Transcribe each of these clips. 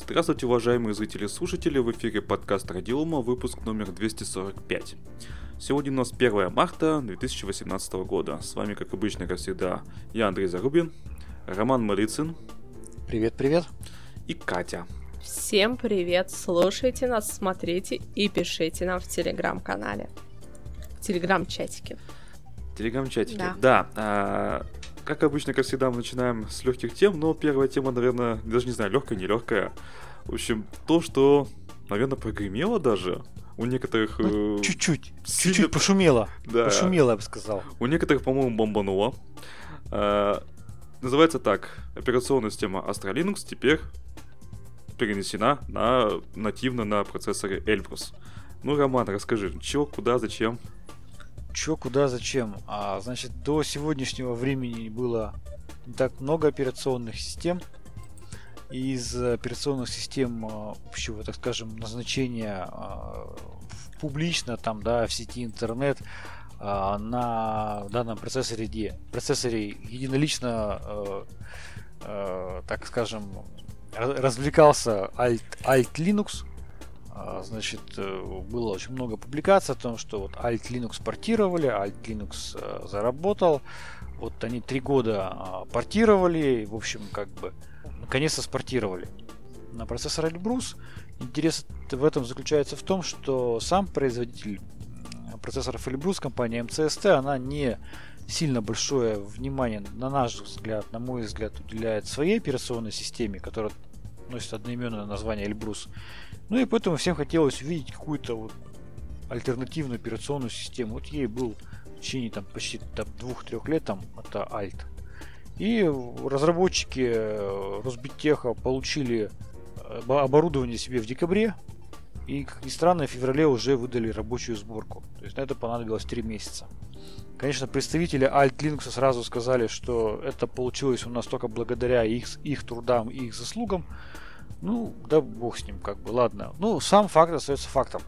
Здравствуйте, уважаемые зрители и слушатели, в эфире подкаст Радиома, выпуск номер 245. Сегодня у нас 1 марта 2018 года. С вами, как обычно, как всегда, я Андрей Зарубин, Роман Малицын. Привет-привет. И Катя. Всем привет! Слушайте нас, смотрите и пишите нам в телеграм-канале. В телеграм-чатике. Телеграм-чатике, да. да а, как обычно, как всегда, мы начинаем с легких тем, но первая тема, наверное, даже не знаю, легкая, нелегкая. В общем, то, что, наверное, прогремело даже. У некоторых... Ну, чуть-чуть, сильно... чуть-чуть пошумело. Да. Пошумело, я бы сказал. У некоторых, по-моему, бомбануло. А, называется так. Операционная система Astra Linux теперь перенесена на нативно на процессоре Elbrus. Ну, Роман, расскажи, чего, куда, зачем? Чё, куда, зачем? А, значит, до сегодняшнего времени было не так много операционных систем. Из операционных систем а, общего, так скажем, назначения а, публично, там, да, в сети интернет, а, на данном процессоре, процессоре единолично, так скажем, развлекался Alt, Alt Linux, значит, э, было очень много публикаций о том, что вот Alt Linux портировали, Alt Linux э, заработал. Вот они три года а, портировали, в общем, как бы, наконец-то спортировали. На процессор Elbrus интерес в этом заключается в том, что сам производитель процессоров Elbrus, компания MCST, она не сильно большое внимание, на наш взгляд, на мой взгляд, уделяет своей операционной системе, которая носит одноименное название Elbrus. Ну и поэтому всем хотелось увидеть какую-то вот альтернативную операционную систему. Вот ей был в течение там почти там, двух-трех лет там это Alt. И разработчики э, Росбиттеха получили э, оборудование себе в декабре. И, как ни странно, в феврале уже выдали рабочую сборку. То есть на это понадобилось 3 месяца. Конечно, представители Alt Linux сразу сказали, что это получилось у нас только благодаря их, их трудам и их заслугам. Ну, да бог с ним, как бы, ладно. Ну, сам факт остается фактом.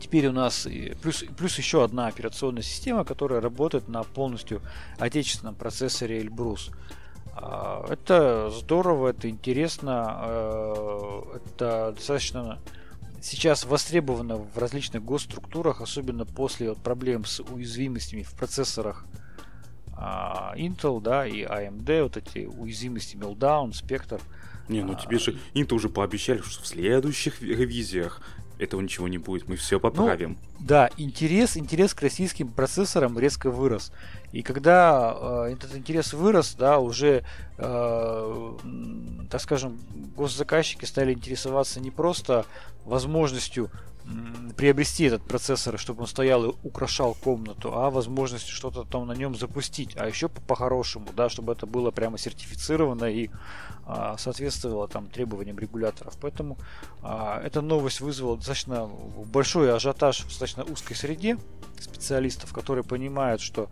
Теперь у нас плюс, плюс еще одна операционная система, которая работает на полностью отечественном процессоре Elbrus. А, это здорово, это интересно, а, это достаточно сейчас востребовано в различных госструктурах, особенно после вот проблем с уязвимостями в процессорах а, Intel, да, и AMD, вот эти уязвимости Meltdown, Spectre. Не, ну тебе же Intel уже пообещали, что в следующих ревизиях этого ничего не будет, мы все поправим. Ну, да, интерес, интерес к российским процессорам резко вырос. И когда э, этот интерес вырос, да, уже, э, так скажем, госзаказчики стали интересоваться не просто возможностью приобрести этот процессор, чтобы он стоял и украшал комнату, а возможностью что-то там на нем запустить. А еще по-хорошему, да, чтобы это было прямо сертифицировано и а, соответствовало там требованиям регуляторов. Поэтому а, эта новость вызвала достаточно большой ажиотаж в достаточно узкой среде специалистов, которые понимают, что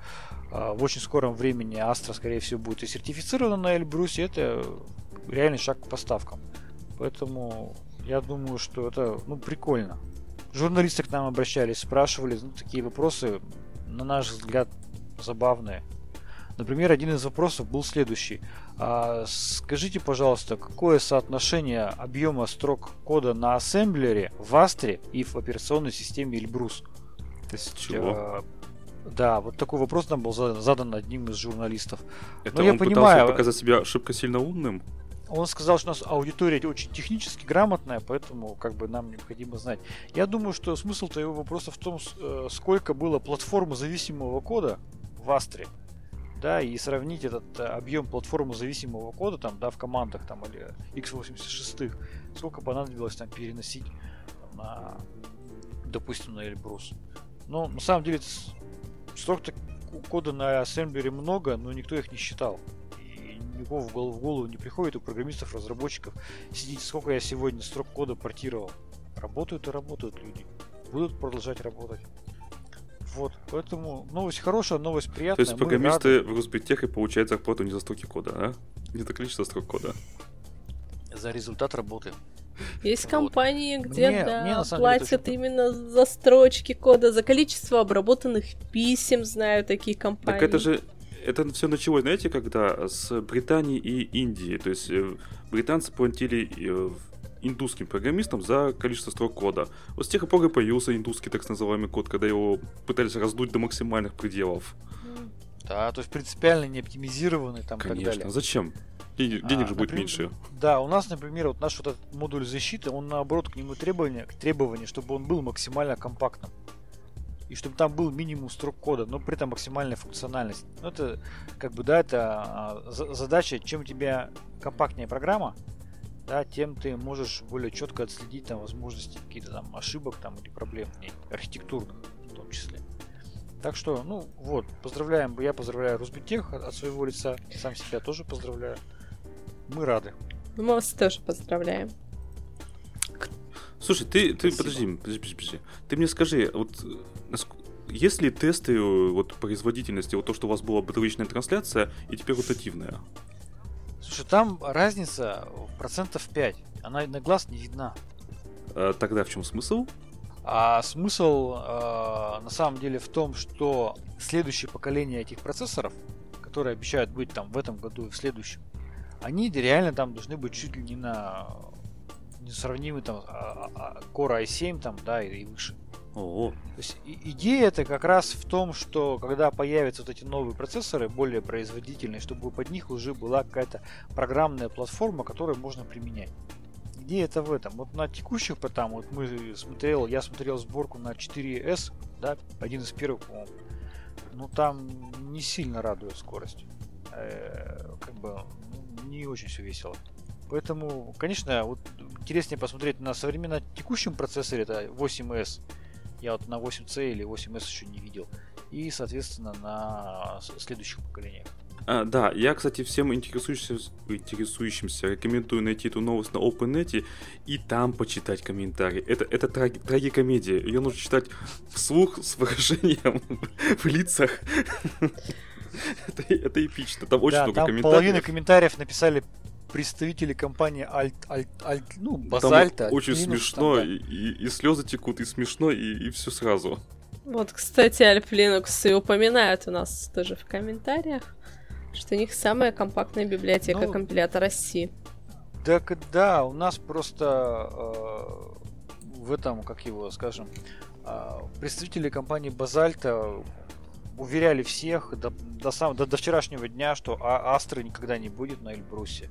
а, в очень скором времени Astra, скорее всего, будет и сертифицирована на Эльбрусе. Это реальный шаг к поставкам. Поэтому я думаю, что это ну, прикольно. Журналисты к нам обращались, спрашивали ну, такие вопросы, на наш взгляд, забавные. Например, один из вопросов был следующий. А, скажите, пожалуйста, какое соотношение объема строк кода на ассемблере в Астре и в операционной системе Эльбрус? То есть, Чего? А, да, вот такой вопрос нам был задан одним из журналистов. Это Но он я понимаю, показать себя шибко сильно умным? Он сказал, что у нас аудитория очень технически грамотная, поэтому как бы нам необходимо знать. Я думаю, что смысл-то его вопроса в том, э, сколько было платформы зависимого кода в Астре да, и сравнить этот э, объем платформы зависимого кода там, да, в командах там или x86, сколько понадобилось там переносить на, допустим, на Эльбрус. Но на самом деле строк кода на ассемблере много, но никто их не считал. И никого в голову, в голову не приходит у программистов, разработчиков сидеть, сколько я сегодня строк кода портировал. Работают и работают люди. Будут продолжать работать. Вот, поэтому новость хорошая, новость приятная. То есть программисты в Росбиттехе получают зарплату не за строки кода, а? Не за количество строк кода. За результат работы. Есть вот. компании, где мне, да, мне, платят деле, именно за строчки кода, за количество обработанных писем, знаю такие компании. Так это же это все началось, знаете, когда с Британии и Индии. То есть э, британцы платили индусским программистом за количество строк кода. Вот с тех пор и появился индусский так называемый код, когда его пытались раздуть до максимальных пределов. Да, то есть принципиально не оптимизированный там Конечно, и так далее. зачем? Денег, денег а, же будет меньше. Да, у нас, например, вот наш вот этот модуль защиты, он наоборот к нему требования, требования, чтобы он был максимально компактным. И чтобы там был минимум строк кода, но при этом максимальная функциональность. Ну, это, как бы, да, это а, задача, чем у тебя компактнее программа, да, тем ты можешь более четко отследить там возможности какие-то там ошибок там или проблем архитектурных в том числе. Так что, ну вот, поздравляем, я поздравляю Русбитех от своего лица, сам себя тоже поздравляю. Мы рады. Мы вас тоже поздравляем. Слушай, ты, ты подожди, подожди, подожди, подожди. Ты мне скажи, вот есть ли тесты вот производительности, вот то, что у вас была бытовичная трансляция и теперь ротативная? Слушай, там разница процентов 5. Она на глаз не видна. А, тогда в чем смысл? А смысл э, на самом деле в том, что следующее поколение этих процессоров, которые обещают быть там в этом году и в следующем, они реально там должны быть чуть ли не на несравнимый там а, а, Core i7 там, да, и, и выше. О. То есть идея это как раз в том, что когда появятся вот эти новые процессоры, более производительные, чтобы под них уже была какая-то программная платформа, которую можно применять. Идея это в этом. Вот на текущих там вот мы смотрел, я смотрел сборку на 4S, да, один из первых, по-моему. Ну там не сильно радует скорость. Э, как бы ну, не очень все весело. Поэтому, конечно, вот интереснее посмотреть на современно текущем процессоре, это 8S, я вот на 8C или 8S еще не видел. И, соответственно, на следующих поколениях. А, да, я, кстати, всем интересующимся, интересующимся рекомендую найти эту новость на OpenNet и там почитать комментарии. Это, это траги, трагикомедия. Ее нужно читать вслух с выражением в лицах. это, это эпично. Там очень да, много там комментариев. Половина комментариев написали представители компании Alt, Alt, Alt ну, Базальта. Там очень смешно, там, да. и, и, слезы текут, и смешно, и, и все сразу. Вот, кстати, Alp Linux и упоминают у нас тоже в комментариях, что у них самая компактная библиотека ну, компилятора C. Так да, у нас просто э, в этом, как его, скажем, э, представители компании Базальта уверяли всех до, до, сам, до, до вчерашнего дня, что а, Астры никогда не будет на Эльбрусе.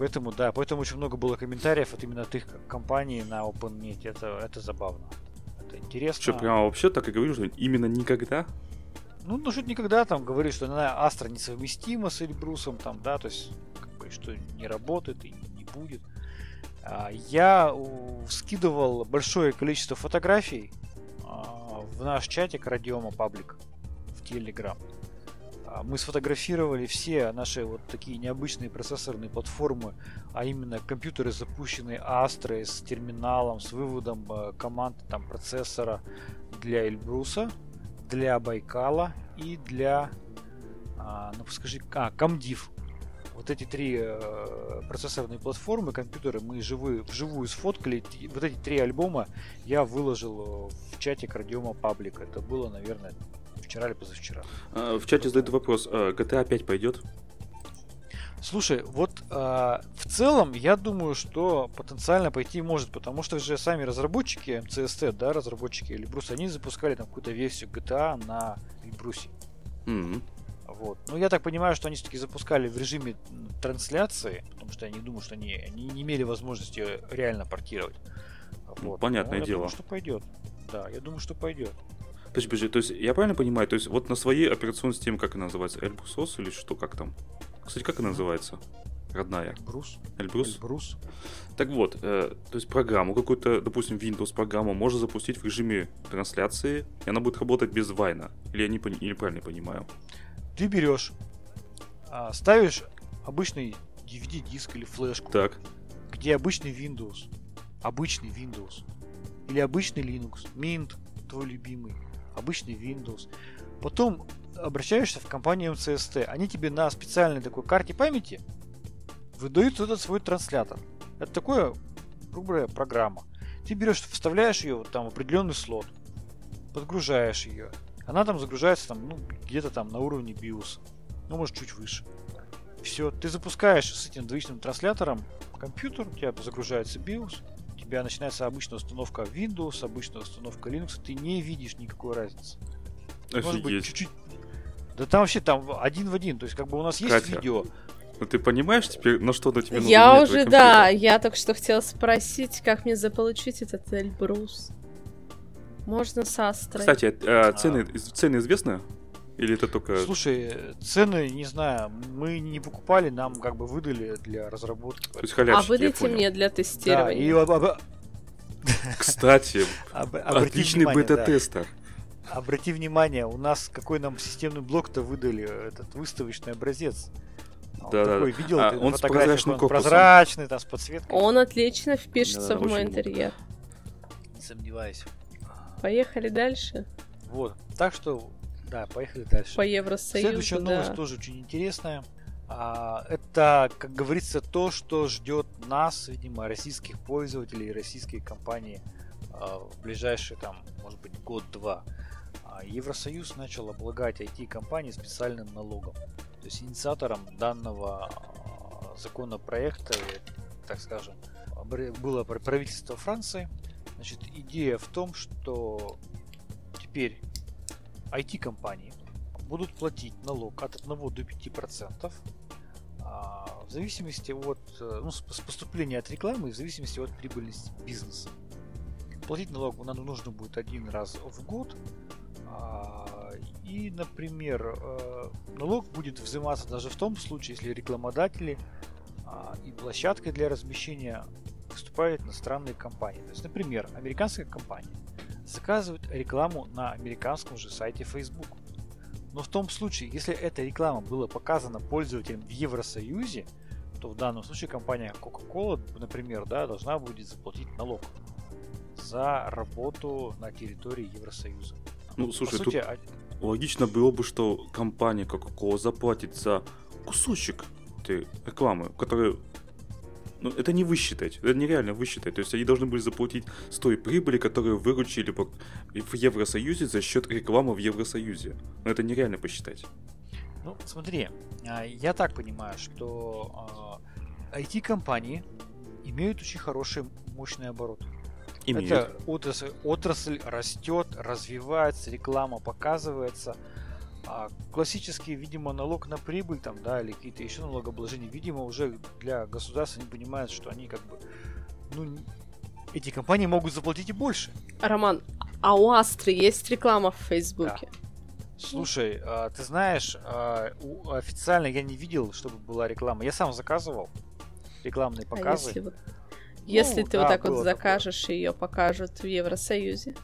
Поэтому, да, поэтому очень много было комментариев от именно от их компаний на OpenNet. Это, это забавно. Это интересно. Что, прямо вообще так и говоришь, что именно никогда? Ну, ну что никогда там говорит, что она Астра несовместима с Эльбрусом, там, да, то есть, как бы, что не работает и не будет. А, я скидывал большое количество фотографий а, в наш чатик Радиома Паблик в Телеграм. А, мы сфотографировали все наши вот такие необычные процессорные платформы, а именно компьютеры, запущенные Astra с терминалом, с выводом э, команд там, процессора для Эльбруса, для Байкала и для, а, ну скажи, а, Камдив. Вот эти три э, процессорные платформы, компьютеры мы живые, вживую сфоткали. Вот эти три альбома я выложил в чате Радиома Паблика. Это было, наверное, вчера или позавчера. А, в чате задают вопрос, а, GTA 5 пойдет? Слушай, вот э, в целом я думаю, что потенциально пойти может, потому что же сами разработчики MCST, да, разработчики Эльбрус, они запускали там какую-то версию GTA на Эльбрусе. Mm-hmm. Вот. Ну, я так понимаю, что они все-таки запускали в режиме трансляции, потому что я не думаю, что они, они не имели возможности реально портировать. Ну, вот. понятное Но дело. Я думаю, что пойдет. Да, я думаю, что пойдет. Подожди, подожди, то есть я правильно понимаю, то есть вот на своей операционной системе, как она называется, Эльбрусос или что, как там? Кстати, как она называется? Родная. Эльбрус. Эльбрус? Эльбрус. Так вот, э, то есть программу какую-то, допустим, Windows программу можно запустить в режиме трансляции, и она будет работать без вайна. Или я не пони- или правильно понимаю? Ты берешь, а, ставишь обычный DVD-диск или флешку, так. где обычный Windows, обычный Windows, или обычный Linux, Mint, твой любимый, обычный Windows. Потом обращаешься в компанию MCST. Они тебе на специальной такой карте памяти выдают этот свой транслятор. Это такое, говоря, программа. Ты берешь, вставляешь ее там в определенный слот, подгружаешь ее. Она там загружается там, ну, где-то там на уровне BIOS. Ну, может, чуть выше. Все, ты запускаешь с этим двоичным транслятором компьютер, у тебя загружается BIOS, тебя начинается обычная установка Windows, обычная установка Linux, ты не видишь никакой разницы. Офигеть. Может быть, чуть-чуть... Да там вообще там один в один, то есть как бы у нас есть Катя, видео. Ну ты понимаешь теперь, на что на тебе нужно Я уже, да, я только что хотела спросить, как мне заполучить этот Эльбрус. Можно с Астрой. Кстати, а, цены, а... цены известны? Или это только... Слушай, цены, не знаю, мы не покупали, нам как бы выдали для разработки. То есть халявщики, А выдайте мне для тестирования. Да, и... Кстати, отличный бета-тестер. Обрати внимание, у нас какой нам системный блок-то выдали, этот выставочный образец. Да, да, такой, видел а, он с прозрачным он прозрачный, там, с подсветкой. Он отлично впишется да, в мой интерьер. Не сомневаюсь. Поехали дальше. Вот, так что да, поехали дальше. По Евросоюзу, Следующая да. новость тоже очень интересная. А, это, как говорится, то, что ждет нас, видимо, российских пользователей и российские компании а, в ближайшие, там, может быть, год-два. А, Евросоюз начал облагать IT-компании специальным налогом. То есть инициатором данного законопроекта, так скажем, было правительство Франции. Значит, идея в том, что теперь IT-компании будут платить налог от 1 до 5% а, в зависимости от э, ну, с поступления от рекламы и в зависимости от прибыльности бизнеса. Платить налог нам нужно будет один раз в год. А, и, например, э, налог будет взиматься даже в том случае, если рекламодатели а, и площадкой для размещения выступают иностранные компании. То есть, например, американская компания заказывают рекламу на американском же сайте Facebook. Но в том случае, если эта реклама была показана пользователям в Евросоюзе, то в данном случае компания Coca-Cola, например, да, должна будет заплатить налог за работу на территории Евросоюза. Ну, слушай, По сути, тут а... логично было бы, что компания Coca-Cola заплатит за кусочек этой рекламы, которая ну, это не высчитать, это нереально высчитать. То есть они должны были заплатить с той прибыли, которую выручили в Евросоюзе за счет рекламы в Евросоюзе. Но это нереально посчитать. Ну, смотри, а, я так понимаю, что IT-компании а, имеют очень хороший мощный оборот. Имеют. Это отрасль, отрасль растет, развивается, реклама показывается. А классический, видимо, налог на прибыль там, да, или какие-то еще налогообложения, видимо, уже для государства они понимают, что они как бы, ну, эти компании могут заплатить и больше. Роман, а у Астры есть реклама в Фейсбуке? Да. Слушай, а, ты знаешь, а, официально я не видел, чтобы была реклама. Я сам заказывал рекламные показы. А если вот, если ну, ты да, вот так вот закажешь, такое. ее покажут в Евросоюзе?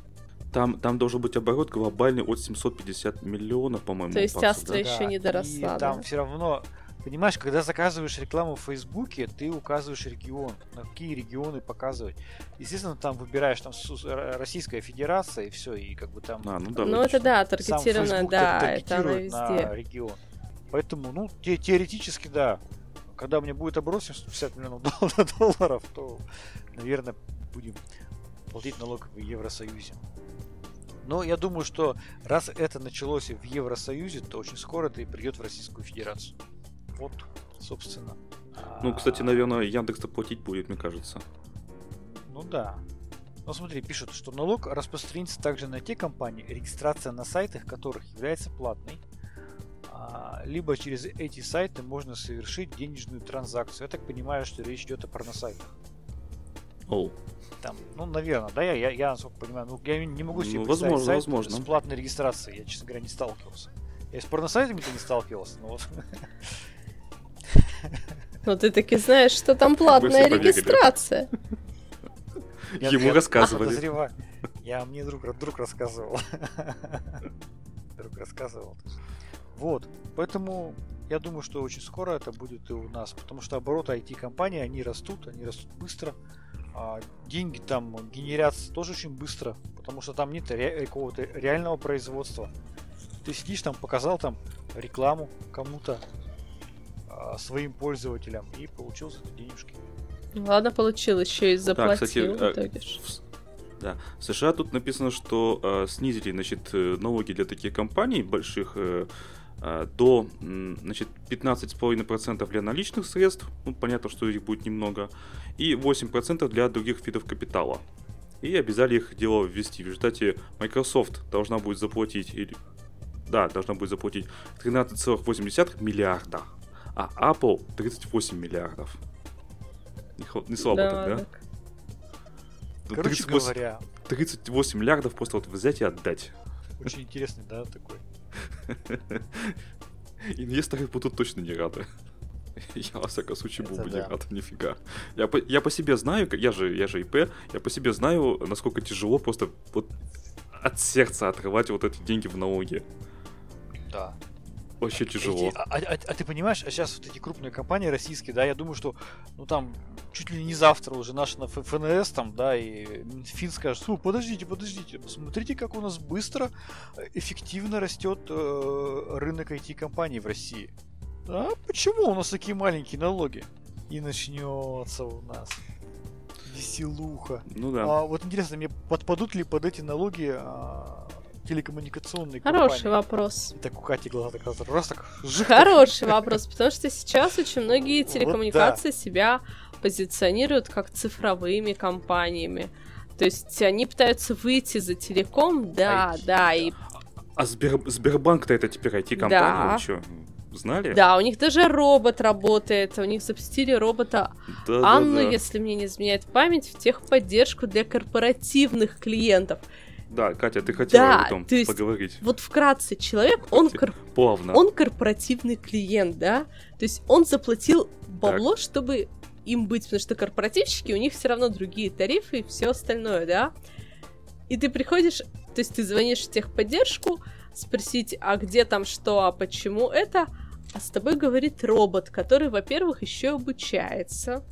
Там, там должен быть оборот глобальный от 750 миллионов, по-моему. То есть Астра да? еще да. не доросла. И там все равно, понимаешь, когда заказываешь рекламу в Фейсбуке, ты указываешь регион, на какие регионы показывать. Естественно, там выбираешь там Российская Федерация и все, и как бы там. А, ну да. Ну это да, таргетированно, да, это она везде. На регион. Поэтому, ну, те, теоретически, да. Когда мне будет оборот 750 миллионов долларов, то, наверное, будем платить налог в Евросоюзе. Но я думаю, что раз это началось в Евросоюзе, то очень скоро это и придет в Российскую Федерацию. Вот, собственно. Ну, кстати, наверное, Яндекс заплатить будет, мне кажется. Ну да. Но смотри, пишут, что налог распространится также на те компании, регистрация на сайтах которых является платной, а, либо через эти сайты можно совершить денежную транзакцию. Я так понимаю, что речь идет о порносайтах. Оу. Oh там, ну, наверное, да, я, я, я насколько понимаю, ну, я не могу себе ну, возможно, сайт возможно. с платной регистрацией, я, честно говоря, не сталкивался. Я с порносайтами-то не сталкивался, но вот... Ну, ты таки знаешь, что там платная регистрация. Ему рассказывали. Я мне друг, друг рассказывал. Друг рассказывал. Вот, поэтому я думаю, что очень скоро это будет и у нас, потому что обороты IT-компании, они растут, они растут быстро. А деньги там генерятся тоже очень быстро, потому что там нет ре- какого-то реального производства. Ты сидишь там, показал там рекламу кому-то, а, своим пользователям и получил за это денежки. Ладно, получил, еще и заплатил. Да, кстати, в, да. в США тут написано, что э, снизили значит, э, налоги для таких компаний больших э, э, до значит, 15,5% для наличных средств, ну, понятно, что их будет немного, и 8% для других видов капитала. И обязали их дело ввести. В результате Microsoft должна будет заплатить, или, да, должна будет заплатить 13,8 миллиарда, а Apple 38 миллиардов. Не, слабо да, так, да? Так. Короче 38, говоря... 38 миллиардов просто вот взять и отдать. Очень интересный, да, такой. Инвесторы будут точно не рады. Я, во всяком случае, был бы не рад, нифига. Я по, я по себе знаю, я же, я же ИП, я по себе знаю, насколько тяжело просто вот от сердца отрывать вот эти деньги в налоги. Да. Вообще тяжело. Эти, а, а, а ты понимаешь, а сейчас вот эти крупные компании российские, да, я думаю, что ну там чуть ли не завтра уже наши на ФНС там, да, и Фин скажет, фу, подождите, подождите, посмотрите, как у нас быстро, эффективно растет э, рынок IT-компаний в России. А почему у нас такие маленькие налоги? И начнется у нас веселуха. Ну да. А, вот интересно, мне подпадут ли под эти налоги а, телекоммуникационные Хороший компании. вопрос. И так у Кати глаза так раз, раз так Хороший вопрос, потому что сейчас очень многие телекоммуникации вот да. себя позиционируют как цифровыми компаниями. То есть они пытаются выйти за телеком, да, IT, да, и... А Сбер... Сбербанк-то это теперь IT-компания, да. что? Знали? Да, у них даже робот работает. У них запустили робота да, Анну, да, да. если мне не изменяет память, в техподдержку для корпоративных клиентов. Да, Катя, ты хотела да, об этом то есть, поговорить. Вот вкратце, человек, он, кор... Плавно. он корпоративный клиент, да? То есть он заплатил бабло, так. чтобы им быть, потому что корпоративщики, у них все равно другие тарифы и все остальное, да? И ты приходишь, то есть ты звонишь в техподдержку, спросить, а где там что, а почему это, а с тобой говорит робот, который, во-первых, еще обучается,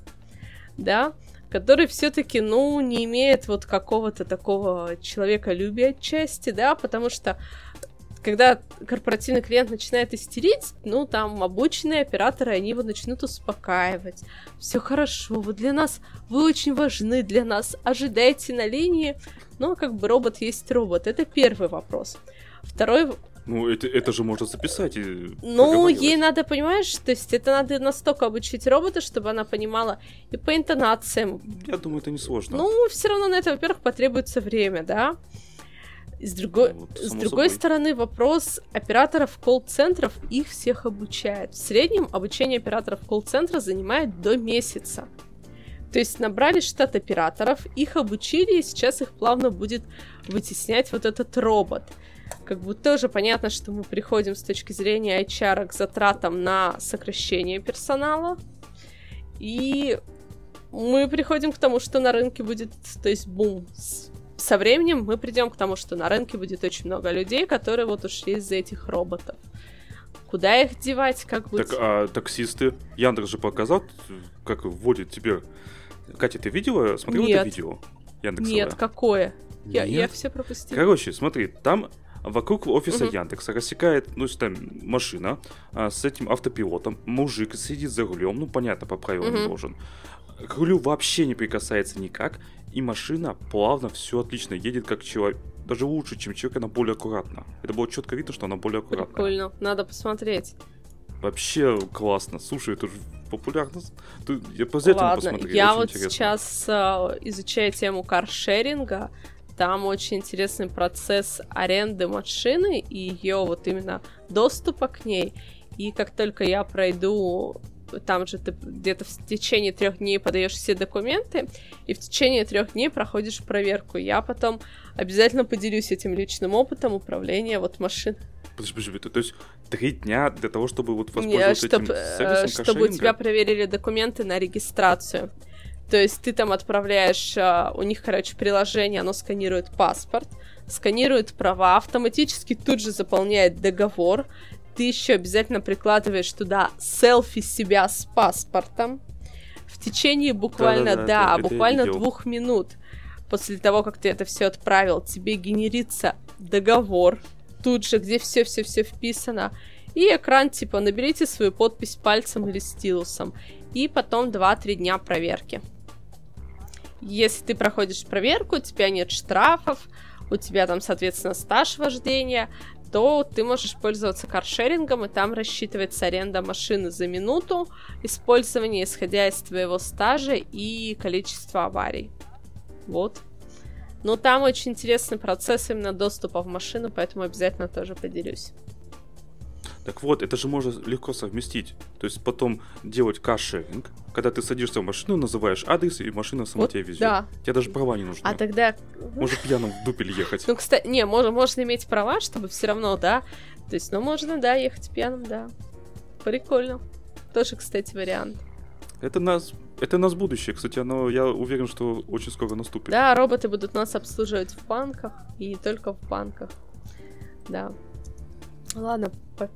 да, который все-таки, ну, не имеет вот какого-то такого человеколюбия отчасти, да, потому что когда корпоративный клиент начинает истерить, ну, там, обученные операторы, они его начнут успокаивать. Все хорошо, вы для нас, вы очень важны для нас, ожидайте на линии. Ну, как бы робот есть робот. Это первый вопрос. Второй ну, это, это же можно записать и Ну, ей надо, понимаешь, то есть это надо настолько обучить робота, чтобы она понимала и по интонациям. Я думаю, это не сложно. Ну, все равно на это, во-первых, потребуется время, да. И с другой, ну, вот, с другой стороны, вопрос операторов колл-центров, их всех обучают. В среднем обучение операторов колл-центра занимает до месяца. То есть набрали штат операторов, их обучили, и сейчас их плавно будет вытеснять вот этот робот как бы тоже понятно, что мы приходим с точки зрения HR к затратам на сокращение персонала. И мы приходим к тому, что на рынке будет, то есть бум. Со временем мы придем к тому, что на рынке будет очень много людей, которые вот ушли из-за этих роботов. Куда их девать, как быть? Так, а таксисты? Яндекс же показал, как вводит тебе... Катя, ты видела, смотрела Нет. это видео? Яндексовое? Нет, какое? Нет? Я, я все пропустила. Короче, смотри, там Вокруг офиса угу. Яндекса рассекает, ну, там машина а, с этим автопилотом. Мужик сидит за рулем, ну, понятно, по правилам угу. должен. К рулю вообще не прикасается никак, и машина плавно, все отлично едет, как человек. Даже лучше, чем человек, она более аккуратна. Это было четко видно, что она более аккуратна. Прикольно, надо посмотреть. Вообще классно. Слушай, это же популярно. Ты, я по Ладно, посмотрел, я вот интересно. сейчас э, изучаю тему каршеринга. Там очень интересный процесс аренды машины и ее вот именно доступа к ней. И как только я пройду там же ты где-то в течение трех дней подаешь все документы, и в течение трех дней проходишь проверку. Я потом обязательно поделюсь этим личным опытом управления вот машин. Подожди, подожди, то есть три дня для того, чтобы вот воспользоваться Нет, чтоб, этим сервисом Чтобы у тебя проверили документы на регистрацию. То есть ты там отправляешь, а, у них, короче, приложение, оно сканирует паспорт, сканирует права, автоматически тут же заполняет договор. Ты еще обязательно прикладываешь туда селфи себя с паспортом. В течение буквально, да, да, да это, буквально это двух минут после того, как ты это все отправил, тебе генерится договор тут же, где все-все-все вписано. И экран типа наберите свою подпись пальцем или стилусом. И потом 2-3 дня проверки. Если ты проходишь проверку, у тебя нет штрафов, у тебя там, соответственно, стаж вождения, то ты можешь пользоваться каршерингом, и там рассчитывается аренда машины за минуту, использование, исходя из твоего стажа и количества аварий. Вот. Но там очень интересный процесс именно доступа в машину, поэтому обязательно тоже поделюсь. Так вот, это же можно легко совместить. То есть потом делать кашеринг, когда ты садишься в машину, называешь адрес, и машина сама Вот тебя везет. да. Тебе даже права не нужны. А тогда... Может пьяным в дупель ехать. Ну, кстати, не, можно, можно иметь права, чтобы все равно, да. То есть, ну, можно, да, ехать пьяным, да. Прикольно. Тоже, кстати, вариант. Это нас, это нас будущее, кстати, оно, я уверен, что очень скоро наступит. Да, роботы будут нас обслуживать в банках, и не только в банках. Да. Ладно, по-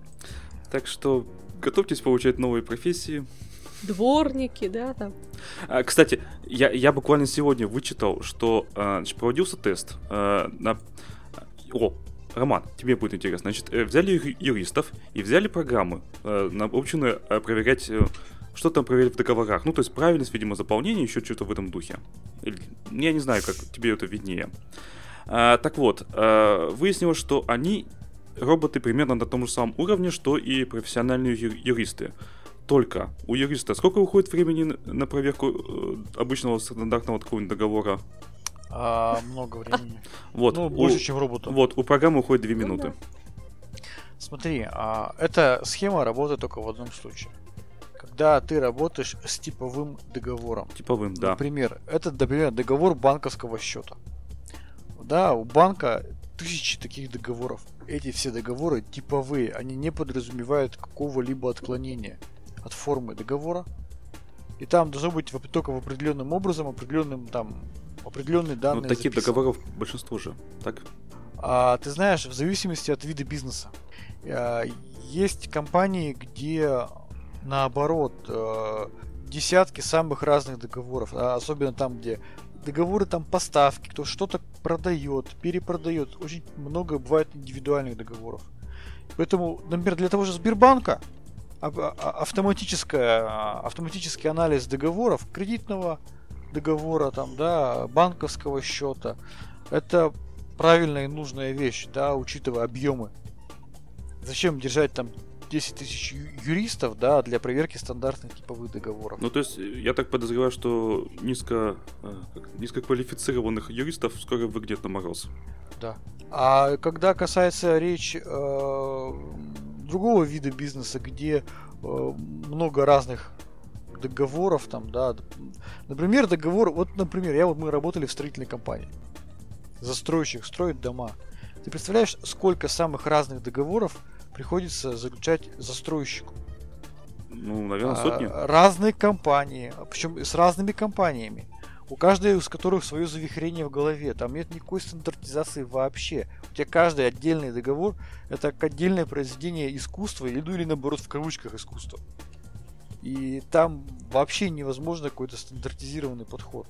Так что готовьтесь получать новые профессии. дворники, да, там. А, кстати, я, я буквально сегодня вычитал, что а, значит, проводился тест а, на... О, Роман, тебе будет интересно. Значит, э, взяли юристов и взяли программы, э, научены э, проверять, что там проверять в договорах. Ну, то есть правильность, видимо, заполнения, еще что-то в этом духе. Я не знаю, как тебе это виднее. А, так вот, э, выяснилось, что они роботы примерно на том же самом уровне, что и профессиональные юристы. Только у юриста сколько уходит времени на- проверку э, обычного стандартного такого договора? А, много времени. Вот, ну, у, больше, чем роботу. вот, у программы уходит 2 Ну минуты. Смотри, а, эта схема работает только в одном случае. Когда ты работаешь с типовым договором. Типовым, да. Например, это, например, договор банковского счета. Да, у банка тысячи таких договоров. Эти все договоры типовые, они не подразумевают какого-либо отклонения от формы договора. И там должно быть только в определенным образом, определенным там определенные Ну, данные. таких записаны. договоров большинство же. Так? А, ты знаешь, в зависимости от вида бизнеса. А, Есть компании, где наоборот э, десятки самых разных договоров, а особенно там, где договоры там поставки, кто что-то продает, перепродает. Очень много бывает индивидуальных договоров. Поэтому, например, для того же Сбербанка а- а- автоматическая, автоматический анализ договоров, кредитного договора, там, да, банковского счета, это правильная и нужная вещь, да, учитывая объемы. Зачем держать там 10 тысяч юристов, да, для проверки стандартных типовых договоров? Ну, то есть, э, я так подозреваю, что низко, э, низкоквалифицированных юристов скоро выгонят на мороз. Да. А когда касается речь э, другого вида бизнеса, где э, много разных договоров, там, да, например, договор, вот, например, я вот мы работали в строительной компании, застройщик строит дома. Ты представляешь, сколько самых разных договоров приходится заключать застройщику? Ну, наверное, А, сотни. Разные компании, причем с разными компаниями. У каждой из которых свое завихрение в голове. Там нет никакой стандартизации вообще. У тебя каждый отдельный договор это как отдельное произведение искусства, или, ну или наоборот в кавычках искусства. И там вообще невозможно какой-то стандартизированный подход.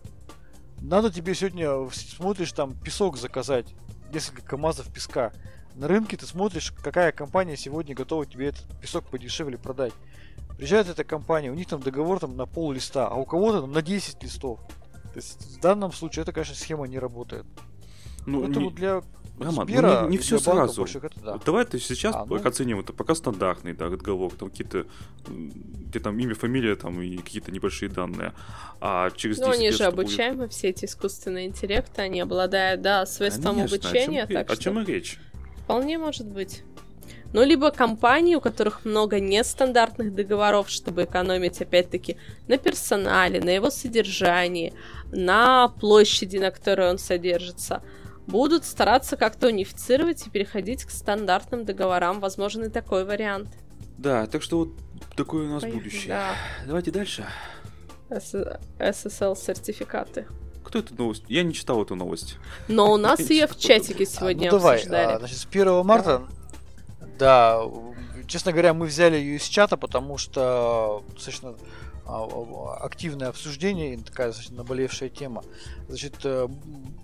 Надо тебе сегодня, смотришь там песок заказать, несколько КАМАЗов песка. На рынке ты смотришь, какая компания сегодня готова тебе этот песок подешевле продать. Приезжает эта компания, у них там договор там на пол листа, а у кого-то там на 10 листов. То есть в данном случае это, конечно, схема не работает. Ну, Поэтому не- для Роман, ну, Сбера не, не и все сразу. больших это да. Давай ты сейчас А, ну. оценим это пока стандартный да, договор, там какие-то, где там имя, фамилия там и какие-то небольшие данные. А через Ну, 10 они лет же что будет? обучаемы, все эти искусственные интеллекты, они обладают, да, свойством Конечно, о чем обучения, так о что чем и речь? Вполне может быть. Ну, либо компании, у которых много нестандартных договоров, чтобы экономить, опять-таки, на персонале, на его содержании, на площади, на которой он содержится, будут стараться как-то унифицировать и переходить к стандартным договорам. Возможен и такой вариант. Да, так что вот такое у нас Поехали, будущее. да. Давайте дальше. SSL-сертификаты. Кто эту новость? Я не читал эту новость. Но у нас ее в А, чатике А, сегодня ну давай, обсуждали. а, значит, с 1 марта, да, честно говоря, мы взяли ее из чата, потому что достаточно а, а, активное обсуждение, и такая достаточно наболевшая тема. Значит, э,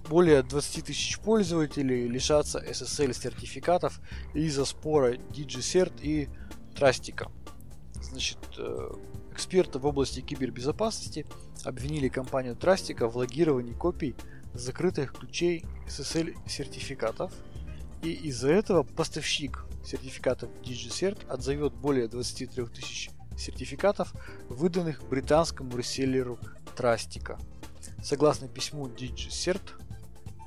более 20 тысяч пользователей лишатся SSL сертификатов из-за спора DigiCert и Трастика. Значит, э, эксперты в области кибербезопасности обвинили компанию Трастика в логировании копий закрытых ключей SSL сертификатов И из-за этого поставщик сертификатов DigiCert отзовет более 23 тысяч сертификатов, выданных британскому реселлеру Трастика. Согласно письму DigiCert,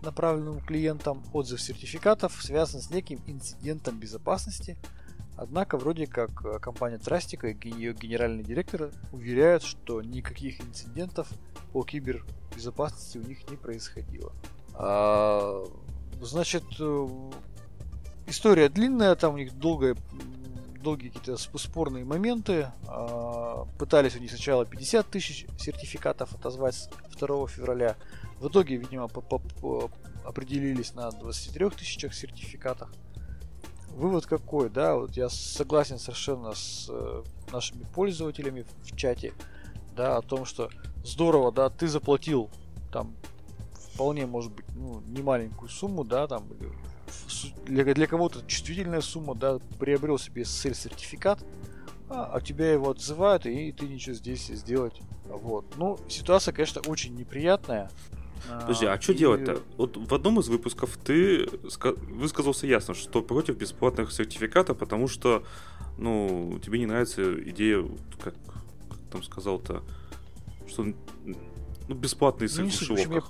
направленному клиентам, отзыв сертификатов связан с неким инцидентом безопасности, однако вроде как э, компания Трастика и ее генеральный директор уверяют, что никаких инцидентов по кибербезопасности у них не происходило. А, значит, э, история длинная, там у них долгая долгие какие-то спорные моменты. А, пытались у них сначала 50 тысяч сертификатов отозвать 2 февраля. В итоге, видимо, определились на 23 тысячах сертификатах. Вывод какой, да, вот я согласен совершенно с э, нашими пользователями в чате, да, о том, что здорово, да, ты заплатил там вполне, может быть, ну, не маленькую сумму, да, там, для, для кого-то чувствительная сумма, да, приобрел себе SSL-сертификат, а, а тебя его отзывают, и ты ничего здесь сделать. Вот. Ну, ситуация, конечно, очень неприятная. Подожди, а, а что и... делать-то? Вот в одном из выпусков ты высказался ясно, что против бесплатных сертификатов, потому что, ну, тебе не нравится идея, как, как там сказал-то, что ну, бесплатные ну, в Я...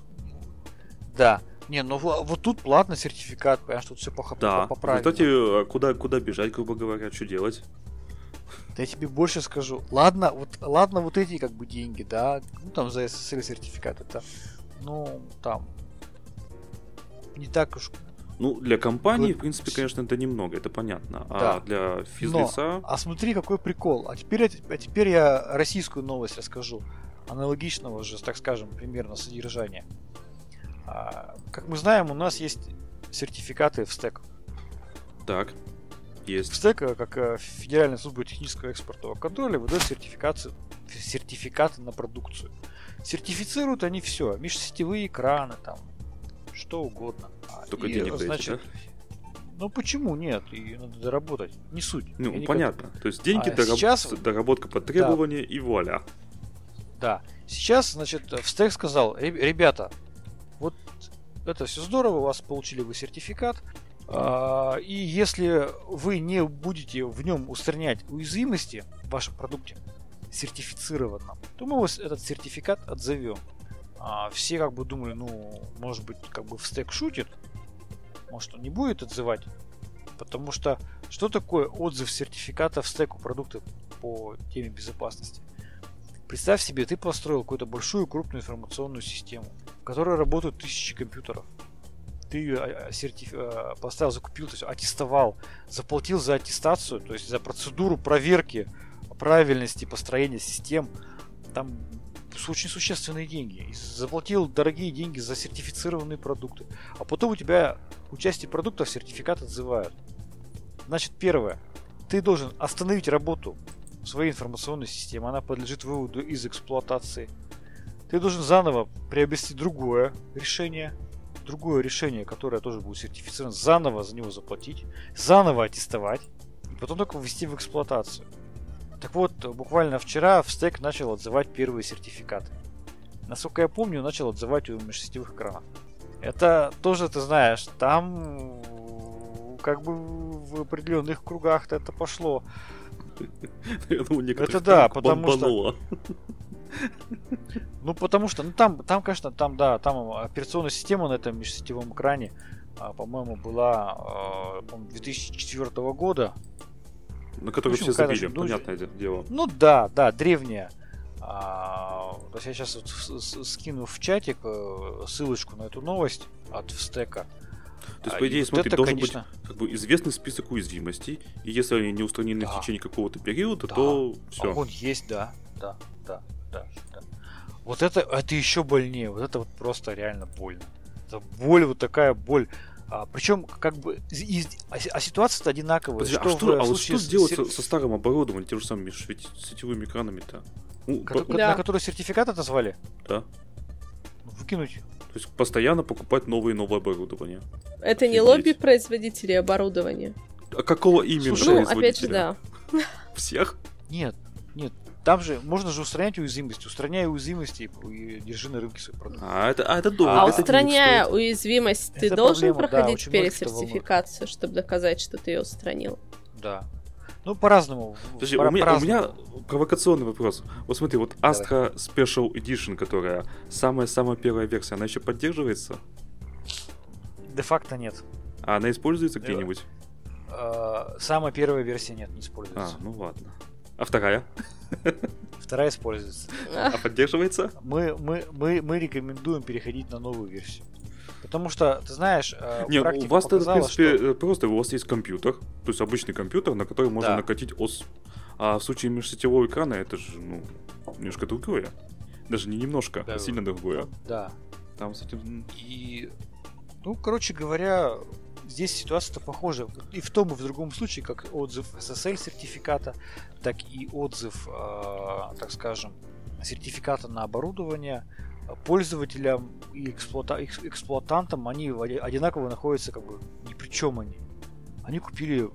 Да, не, ну вот тут платный сертификат, понимаешь, тут все по, да. по, по правилам. Кстати, а куда, куда бежать, грубо говоря, что делать? Да я тебе больше скажу. Ладно, вот, ладно, вот эти как бы деньги, да, ну там за SSL сертификат, это, ну, там, не так уж ну, для компании, в принципе, конечно, это немного, это понятно. А да. Для физлица... Но, а смотри, какой прикол. А теперь, а теперь я российскую новость расскажу. Аналогичного же, так скажем, примерно содержания. А, как мы знаем, у нас есть сертификаты в стек. Так, есть. В стек, э, как э, Федеральная служба технического экспортного контроля, выдает сертификаты, сертификаты на продукцию. Сертифицируют они все, межсетевые экраны, там, что угодно. А, Только и, денег значит, да? Ну почему нет? И надо доработать. Не суть. Ну, понятно. То есть деньги, а дораб... сейчас... доработка под требования да. и вуаля. Да. Сейчас, значит, в стек сказал, ребята, вот это все здорово, у вас получили вы сертификат. А, и если вы не будете в нем устранять уязвимости в вашем продукте сертифицированном, то мы этот сертификат отзовем. А все как бы думали, ну, может быть, как бы в стек шутит, может он не будет отзывать, потому что что такое отзыв сертификата в стеку продукта по теме безопасности? Представь себе, ты построил какую-то большую крупную информационную систему, в которой работают тысячи компьютеров. Ты ее а, а, сертиф... А, поставил, закупил, то есть аттестовал, заплатил за аттестацию, то есть за процедуру проверки правильности построения систем. Там очень существенные деньги. И заплатил дорогие деньги за сертифицированные продукты. А потом у тебя участие продуктов сертификат отзывают. Значит, первое. Ты должен остановить работу своей информационной системы, она подлежит выводу из эксплуатации. Ты должен заново приобрести другое решение, другое решение, которое тоже будет сертифицировано, заново за него заплатить, заново аттестовать, и потом только ввести в эксплуатацию. Так вот, буквально вчера в стек начал отзывать первые сертификаты. Насколько я помню, начал отзывать у межсетевых экранов. Это тоже, ты знаешь, там как бы в определенных кругах это пошло. Думаю, Это да, потому что... Ну, потому что, ну, там, там, конечно, там, да, там операционная система на этом межсетевом экране, а, по-моему, была а, по 2004 года. На которую все забили, ну, понятное дело. Ну да, да, древняя. А, то есть я сейчас вот скину в чатик э, ссылочку на эту новость от стека. То есть, а, по идее, смотри, это, должен конечно... быть как бы известный список уязвимостей, и если они не устранены да. в течение какого-то периода, да. то все. А он есть, да, да, да, да, да. Вот это, это еще больнее, вот это вот просто реально больно. Это боль, вот такая боль. А, причем, как бы, и, а, а ситуация-то одинаковая. Подожди, что а что, а вот что сделать с... со, старым оборудованием, тем же самыми сетевыми экранами-то? Ну, Ко- по... да. На которые сертификат отозвали? Да. Ну, выкинуть то есть постоянно покупать новые и новое оборудование. Это Офигеть. не лобби производителей оборудования. А какого именно Слушай, ну, опять же, да. Всех? Нет, нет. Там же можно же устранять уязвимости. Устраняй уязвимости и, держи на рынке свой продукт. А это, а это дорого. А это устраняя уязвимость, ты Это должен проблема, да, проходить это пересертификацию, чтобы доказать, что ты ее устранил. Да. Ну, по-разному. Подожди, По- у, меня, у по-разному. меня провокационный вопрос. Вот смотри, вот Давай. Astra Special Edition, которая самая-самая первая версия, она еще поддерживается? Де-факто нет. А она используется Да. где-нибудь? Э, Самая первая версия нет, не используется. А, ну ладно. А вторая? Вторая используется. А поддерживается? Мы, мы, мы, мы рекомендуем переходить на новую версию. Потому что, ты знаешь, э, Не, у вас это, в принципе, что- э, просто у вас есть компьютер, то есть обычный компьютер, на который можно Да. накатить ОС. А в случае межсетевого экрана это же, ну, немножко другое. Даже не немножко, Да. а сильно другое. Да. Там с этим... И, ну, короче говоря, здесь ситуация-то похожа. И в том, и в другом случае, как отзыв SSL сертификата, так и отзыв, э, так скажем, сертификата на оборудование пользователям и эксплуата- экс- эксплуатантам, они оди- одинаково находятся как бы ни при чем они. Они купили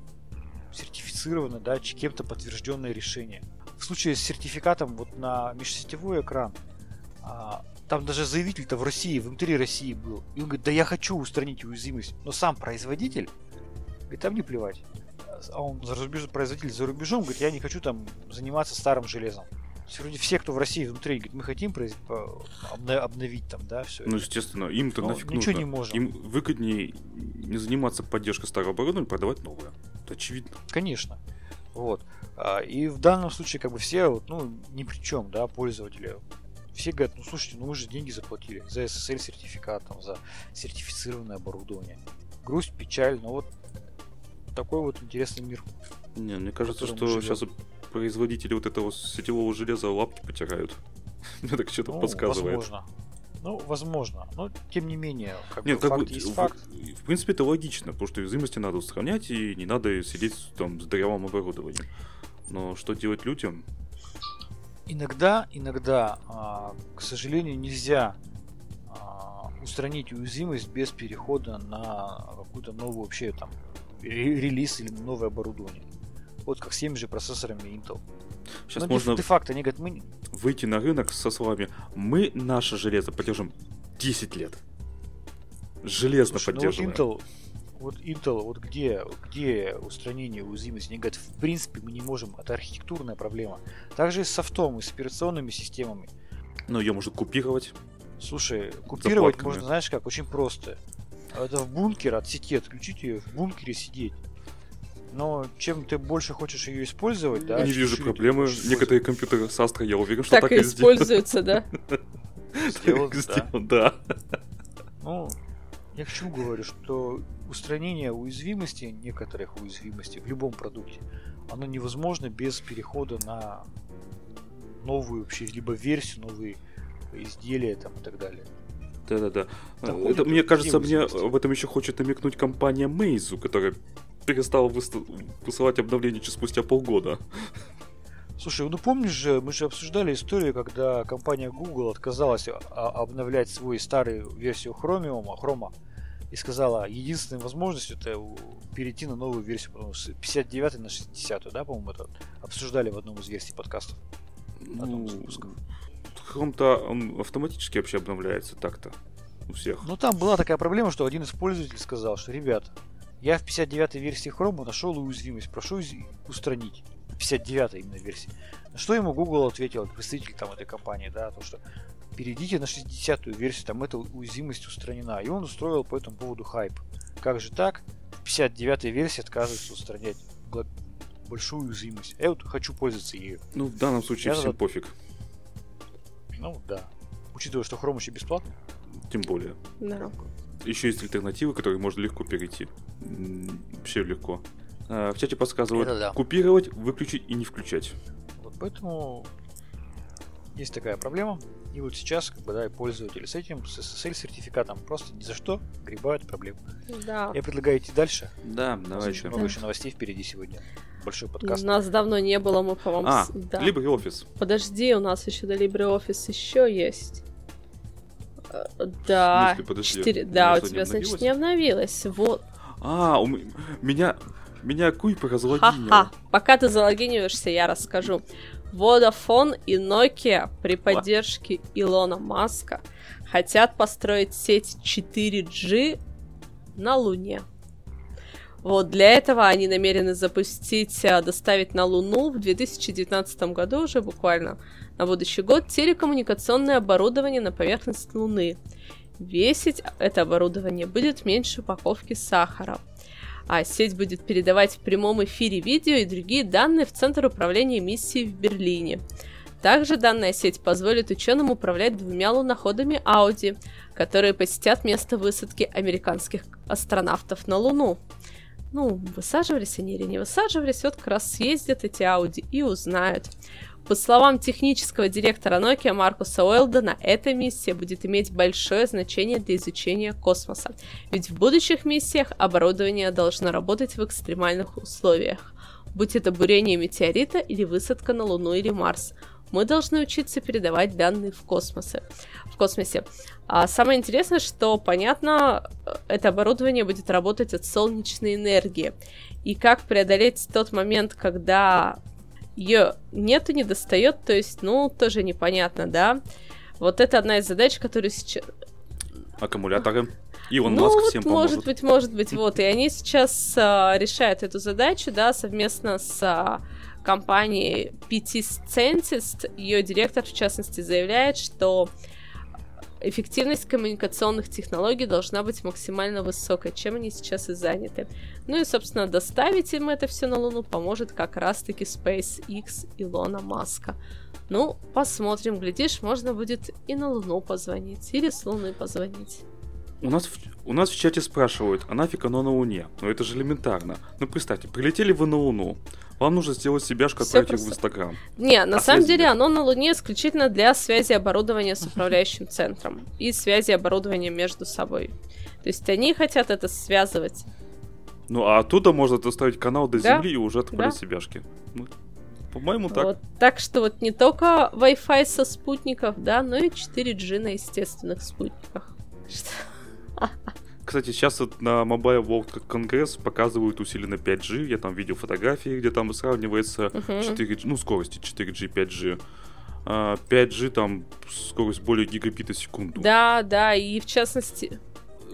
сертифицированное, да, кем-то подтвержденное решение. В случае с сертификатом вот на межсетевой экран, а, там даже заявитель-то в России, внутри России был. И он говорит, да я хочу устранить уязвимость. Но сам производитель, говорит, там не плевать. А он за рубеж, производитель за рубежом, говорит, я не хочу там заниматься старым железом. Вроде все, кто в России внутри, говорит, мы хотим произ- обновить там, да, все. Ну, естественно, им-то Ну, нафиг ничего нужно. не можем. Им выгоднее не заниматься поддержкой старого оборудования, продавать новое. Это очевидно. Конечно. Вот. А, И в данном случае, как бы все, ну, ни при чем, да, пользователи. Все говорят, ну слушайте, ну мы же деньги заплатили за SSL сертификат, там, за сертифицированное оборудование. Грусть, печаль, но вот такой вот интересный мир. Не, мне кажется, что живем. сейчас производители вот этого сетевого железа лапки потирают. Мне так что-то Ну, подсказывает. возможно. Ну, возможно. Но тем не менее, как Нет, бы, как факт бы, есть в, факт. в принципе, это логично, потому что уязвимости надо устранять, и не надо сидеть там с дырявым оборудованием. Но что делать людям? Иногда, иногда, а, к сожалению, нельзя а, устранить уязвимость без перехода на какую-то новую вообще там ре- релиз или новое оборудование. Вот как с теми же процессорами Intel. Сейчас Но можно де-факто они говорят, мы выйти на рынок со словами «Мы наше железо поддержим 10 лет». Железно Слушай, ну вот поддерживаем. Intel, вот Intel, вот где, где устранение уязвимости? Они говорят, в принципе, мы не можем, это архитектурная проблема. Также и с софтом, и с операционными системами. Но ее может купировать. Слушай, купировать Заплатками. можно, знаешь как, очень просто. Это в бункер от сети отключить ее, в бункере сидеть. Но чем ты больше хочешь ее использовать, да? не вижу проблемы. Некоторые компьютеры с Astra, я уверен, что Так так, и и сделают. используется, да? Сделано, да. Ну, я к чему говорю, что устранение уязвимости, некоторых уязвимостей в любом продукте, оно невозможно без перехода на новую вообще, либо версию, новые изделия там и так далее. Да-да-да. Там Это, мне кажется, мне в этом еще хочет намекнуть компания Meizu, которая перестала высылать обновления через спустя полгода. Слушай, ну помнишь же, мы же обсуждали историю, когда компания Google отказалась а- обновлять свою старую версию Chromium, Chroma, и сказала, единственной возможностью это перейти на новую версию, по-моему, с 59 на 60, да, по-моему, это обсуждали в одном из версий подкастов. одном из выпусков. Chrome-то он автоматически вообще обновляется так-то у всех. Ну там была такая проблема, что один из пользователей сказал, что, ребята, я в 59 версии Chrome нашел уязвимость, прошу устранить. 59 именно версии. На что ему Google ответил, представитель там этой компании, да, то что перейдите на 60-ю версию, там эта уязвимость устранена. И он устроил по этому поводу хайп. Как же так? В 59-й версии отказывается устранять большую уязвимость. Я вот хочу пользоваться ею. Ну, в данном случае Я всем за- пофиг. Ну да. Учитывая, что Chrome еще бесплатный. Тем более. Да. Еще есть альтернативы, которые можно легко перейти. Вообще легко. А, В чате подсказывают Это да. купировать, выключить и не включать. Вот поэтому есть такая проблема. И вот сейчас, как бы, да, и пользователи с этим, с SSL сертификатом просто ни за что гребают проблему. Да. Я предлагаю идти дальше. Да, У давайте. очень много еще новостей впереди сегодня. Большой подкаст. Нас давно не было, мы, по-моему... А, с- да. LibreOffice. Подожди, у нас еще до LibreOffice еще есть. Э, Да, В смысле, подожди, четыре- у меня да, у тебя, значит, не обновилось. Вот. А, у меня... Меня Куйпа разлогинил. Ха-ха. Пока ты залогиниваешься, я расскажу. Vodafone и Nokia при поддержке Илона Маска хотят построить сеть 4G на Луне. Вот для этого они намерены запустить, а, доставить на Луну в 2019 году уже буквально на будущий год телекоммуникационное оборудование на поверхность Луны. Весить это оборудование будет меньше упаковки сахара. А сеть будет передавать в прямом эфире видео и другие данные в Центр управления миссией в Берлине. Также данная сеть позволит ученым управлять двумя луноходами Audi, которые посетят место высадки американских астронавтов на Луну ну, высаживались они или не высаживались, вот как раз съездят эти Ауди и узнают. По словам технического директора Nokia Маркуса Уэлдена, эта миссия будет иметь большое значение для изучения космоса, ведь в будущих миссиях оборудование должно работать в экстремальных условиях, будь это бурение метеорита или высадка на Луну или Марс. Мы должны учиться передавать данные в космосе. В космосе. А самое интересное, что, понятно, это оборудование будет работать от солнечной энергии. И как преодолеть тот момент, когда ее нету, не достает, то есть, ну, тоже непонятно, да. Вот это одна из задач, которую сейчас... Аккумуляторы. Илон ну, Маск вот, всем может поможет. быть, может быть, вот. И они сейчас а, решают эту задачу, да, совместно с а, компанией PT Scientist. Ее директор, в частности, заявляет, что эффективность коммуникационных технологий должна быть максимально высокой, чем они сейчас и заняты. Ну и, собственно, доставить им это все на Луну поможет как раз-таки SpaceX Илона Маска. Ну, посмотрим, глядишь, можно будет и на Луну позвонить, или с Луны позвонить. У нас, у нас в чате спрашивают, а нафиг оно на Луне? Ну это же элементарно. Ну представьте, прилетели вы на Луну, вам нужно сделать себяшку, отправить в. Инстаграм. Не, на А самом связи деле оно на Луне исключительно для связи оборудования с управляющим центром и связи оборудования между собой. То есть они хотят это связывать. Ну а оттуда можно доставить канал до Да. Земли и уже отправить Да. себяшки. Ну, по-моему, так. Вот. Так что вот не только Wi-Fi со спутников, да, но и 4G на естественных спутниках. Что- Кстати, сейчас вот на Mobile World Congress показывают усиленно 5G. Я там видел фотографии, где там сравнивается Мгм. 4G, ну, скорости 4G, 5G. А, 5G там скорость более гигабита в секунду. Да, да, и в частности,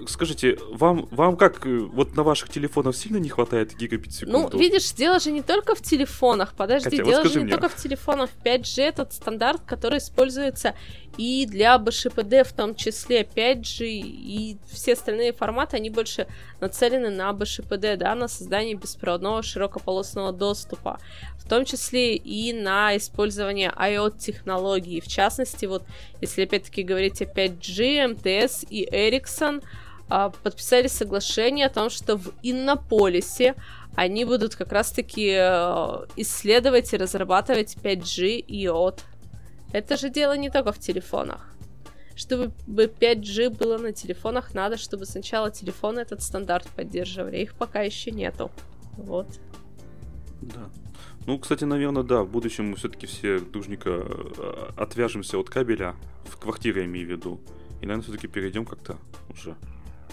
Скажите, вам, вам как, э, вот на ваших телефонах сильно не хватает гигабит в ну, секунду? видишь, дело же не только в телефонах, подожди, Хотя, вот дело же скажи не мне. только в телефонах. 5G этот стандарт, который используется и для БШПД в том числе 5G и все остальные форматы, они больше нацелены на БШПД, да, на создание беспроводного широкополосного доступа, в том числе и на использование IoT-технологий. В частности, вот если опять-таки говорить о 5G, МТС и Ericsson а, подписали соглашение о том, что в Иннополисе они будут как раз-таки э, исследовать и разрабатывать 5G и IoT. Это же дело не только в телефонах. Чтобы бы 5G было на телефонах, надо, чтобы сначала телефоны этот стандарт поддерживали. Их пока еще нету. Вот. Да. Ну, кстати, наверное, да, в будущем мы все-таки все дружненько э, отвяжемся от кабеля, в квартире имею в виду. И, наверное, все-таки перейдем как-то уже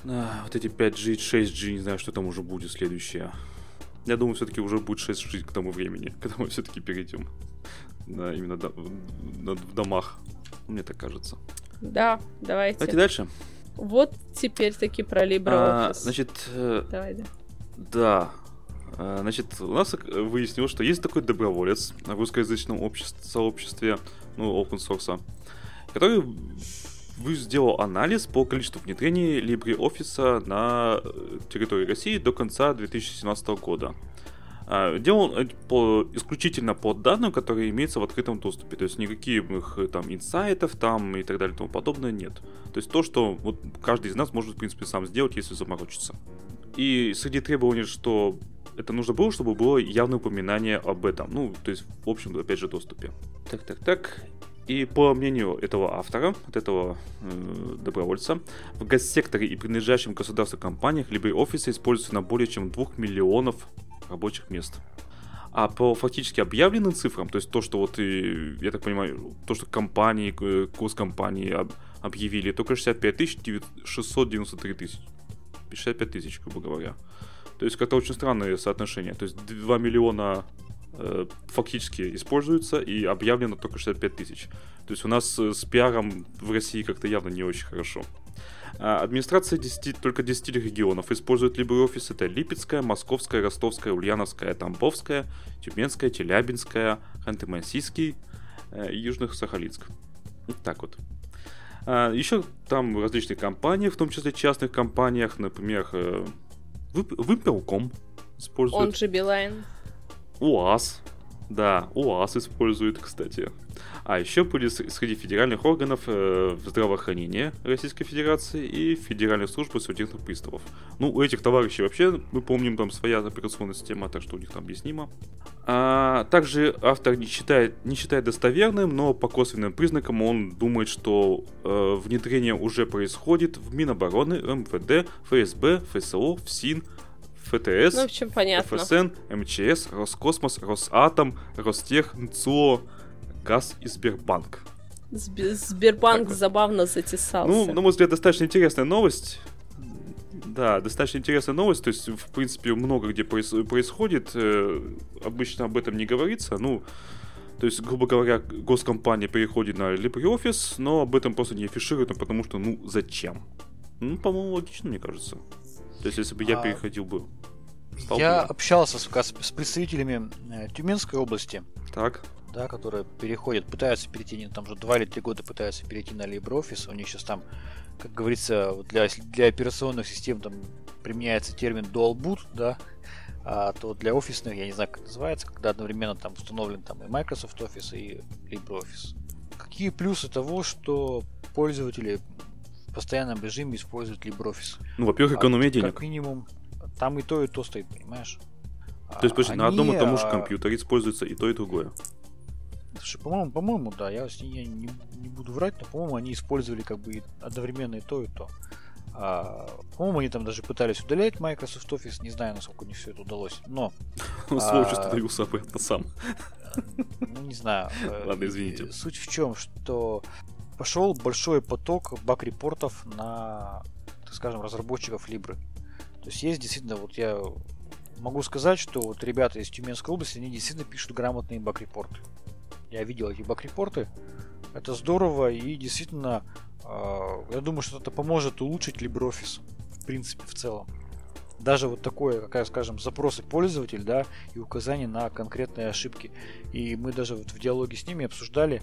на вот эти 5G, 6G, не знаю, что там уже будет следующее. Я думаю, все-таки уже будет 6G к тому времени, когда мы все-таки перейдем на именно до- на- в домах. Мне так кажется. Да, давайте. Давайте дальше. Вот теперь таки про А, LibreOffice. значит, э, Давай, да. Да. А, Значит, у нас э, выяснилось, что есть такой доброволец в русскоязычном обществе, сообществе, ну, open source, который сделал анализ по количеству внедрений LibreOffice на э, территории России до конца 2017 года. А, Делал это по, исключительно по данным, которые имеются в открытом доступе. То есть никаких э, там инсайтов там и так далее и тому подобное нет. То есть то, что вот каждый из нас может, в принципе, сам сделать, если заморочится. И среди требований, что это нужно было, чтобы было явное упоминание об этом. Ну, то есть, в общем, опять же, доступе. Так, так, так. И по мнению этого автора, от этого э, добровольца, в госсекторе и принадлежащим государству компаниях LibreOffice используется на более чем 2 миллионов рабочих мест. А по фактически объявленным цифрам, то есть то, что вот, я так понимаю, то, что компании, э, курс компании об- объявили, только 65 тысяч 693 тысяч. 65 тысяч, грубо говоря. То есть как-то очень странное соотношение. То есть 2 миллиона э, фактически используется и объявлено только 65 тысяч. То есть у нас э, с пиаром в России как-то явно не очень хорошо. А, администрация 10, только 10 регионов использует LibreOffice. Это Липецкая, Московская, Ростовская, Ульяновская, Тамбовская, Тюменская, Челябинская, Ханты-Мансийский э, Южных Сахалинск. Вот так вот. А, еще там различные компании, в том числе частных компаниях, например, э, Выпилком использует. Он же Билайн. УАЗ. Да, УАЗ использует, кстати. А еще были среди федеральных органов э, здравоохранения Российской Федерации и Федеральной службы судебных приставов. Ну, у этих товарищей вообще, мы помним, там своя операционная система, так что у них там объяснимо. А, также автор не считает, не считает достоверным, но по косвенным признакам он думает, что э, внедрение уже происходит в Минобороны, МВД, ФСБ, ФСО, ФСИН, ФТС, ну, в общем, понятно. ФСН, МЧС, Роскосмос, Росатом, Ростех, НЦО, ГАЗ и Сбербанк. Сбербанк так, забавно затесался. Ну, на мой взгляд, достаточно интересная новость. Да, достаточно интересная новость. То есть, в принципе, много где происходит. Э, обычно об этом не говорится. Ну, то есть, грубо говоря, госкомпания переходит на LibreOffice, но об этом просто не афишируют, ну, потому что, ну, зачем? Ну, по-моему, логично, мне кажется. То есть, если бы я а... переходил бы. Я бы... общался с, с представителями э, Тюменской области. Так да, которые переходят, пытаются перейти, там уже 2 или 3 года пытаются перейти на LibreOffice, у них сейчас там, как говорится, для, для операционных систем там применяется термин dual boot, да, а то для офисных, я не знаю, как это называется, когда одновременно там установлен там и Microsoft Office, и LibreOffice. Какие плюсы того, что пользователи постоянном режиме используют LibreOffice? Ну, во-первых, экономия а, денег. Как минимум, там и то, и то стоит, понимаешь? То есть, подожди, Они, на одном и том же а, компьютере используется и то, и другое. Слушай, по-моему, по-моему, да, я, я не, не буду врать, но, по-моему, они использовали как бы одновременно и то, и то. А, по-моему, они там даже пытались удалять Microsoft Office, не знаю, насколько у них все это удалось, но... Сволочь установился обратно сам. Ну, не знаю. Э, Ладно, извините. Суть в чем, что пошел большой поток баг-репортов на, так скажем, разработчиков Libre. То есть есть действительно, вот я могу сказать, что вот ребята из Тюменской области, они действительно пишут грамотные баг-репорты. Я видел эти баг-репорты. Это здорово и действительно, э, я думаю, что это поможет улучшить LibreOffice. В принципе, в целом. Даже вот такое, какая, скажем, запросы пользователь, да, и указания на конкретные ошибки. И мы даже вот в диалоге с ними обсуждали,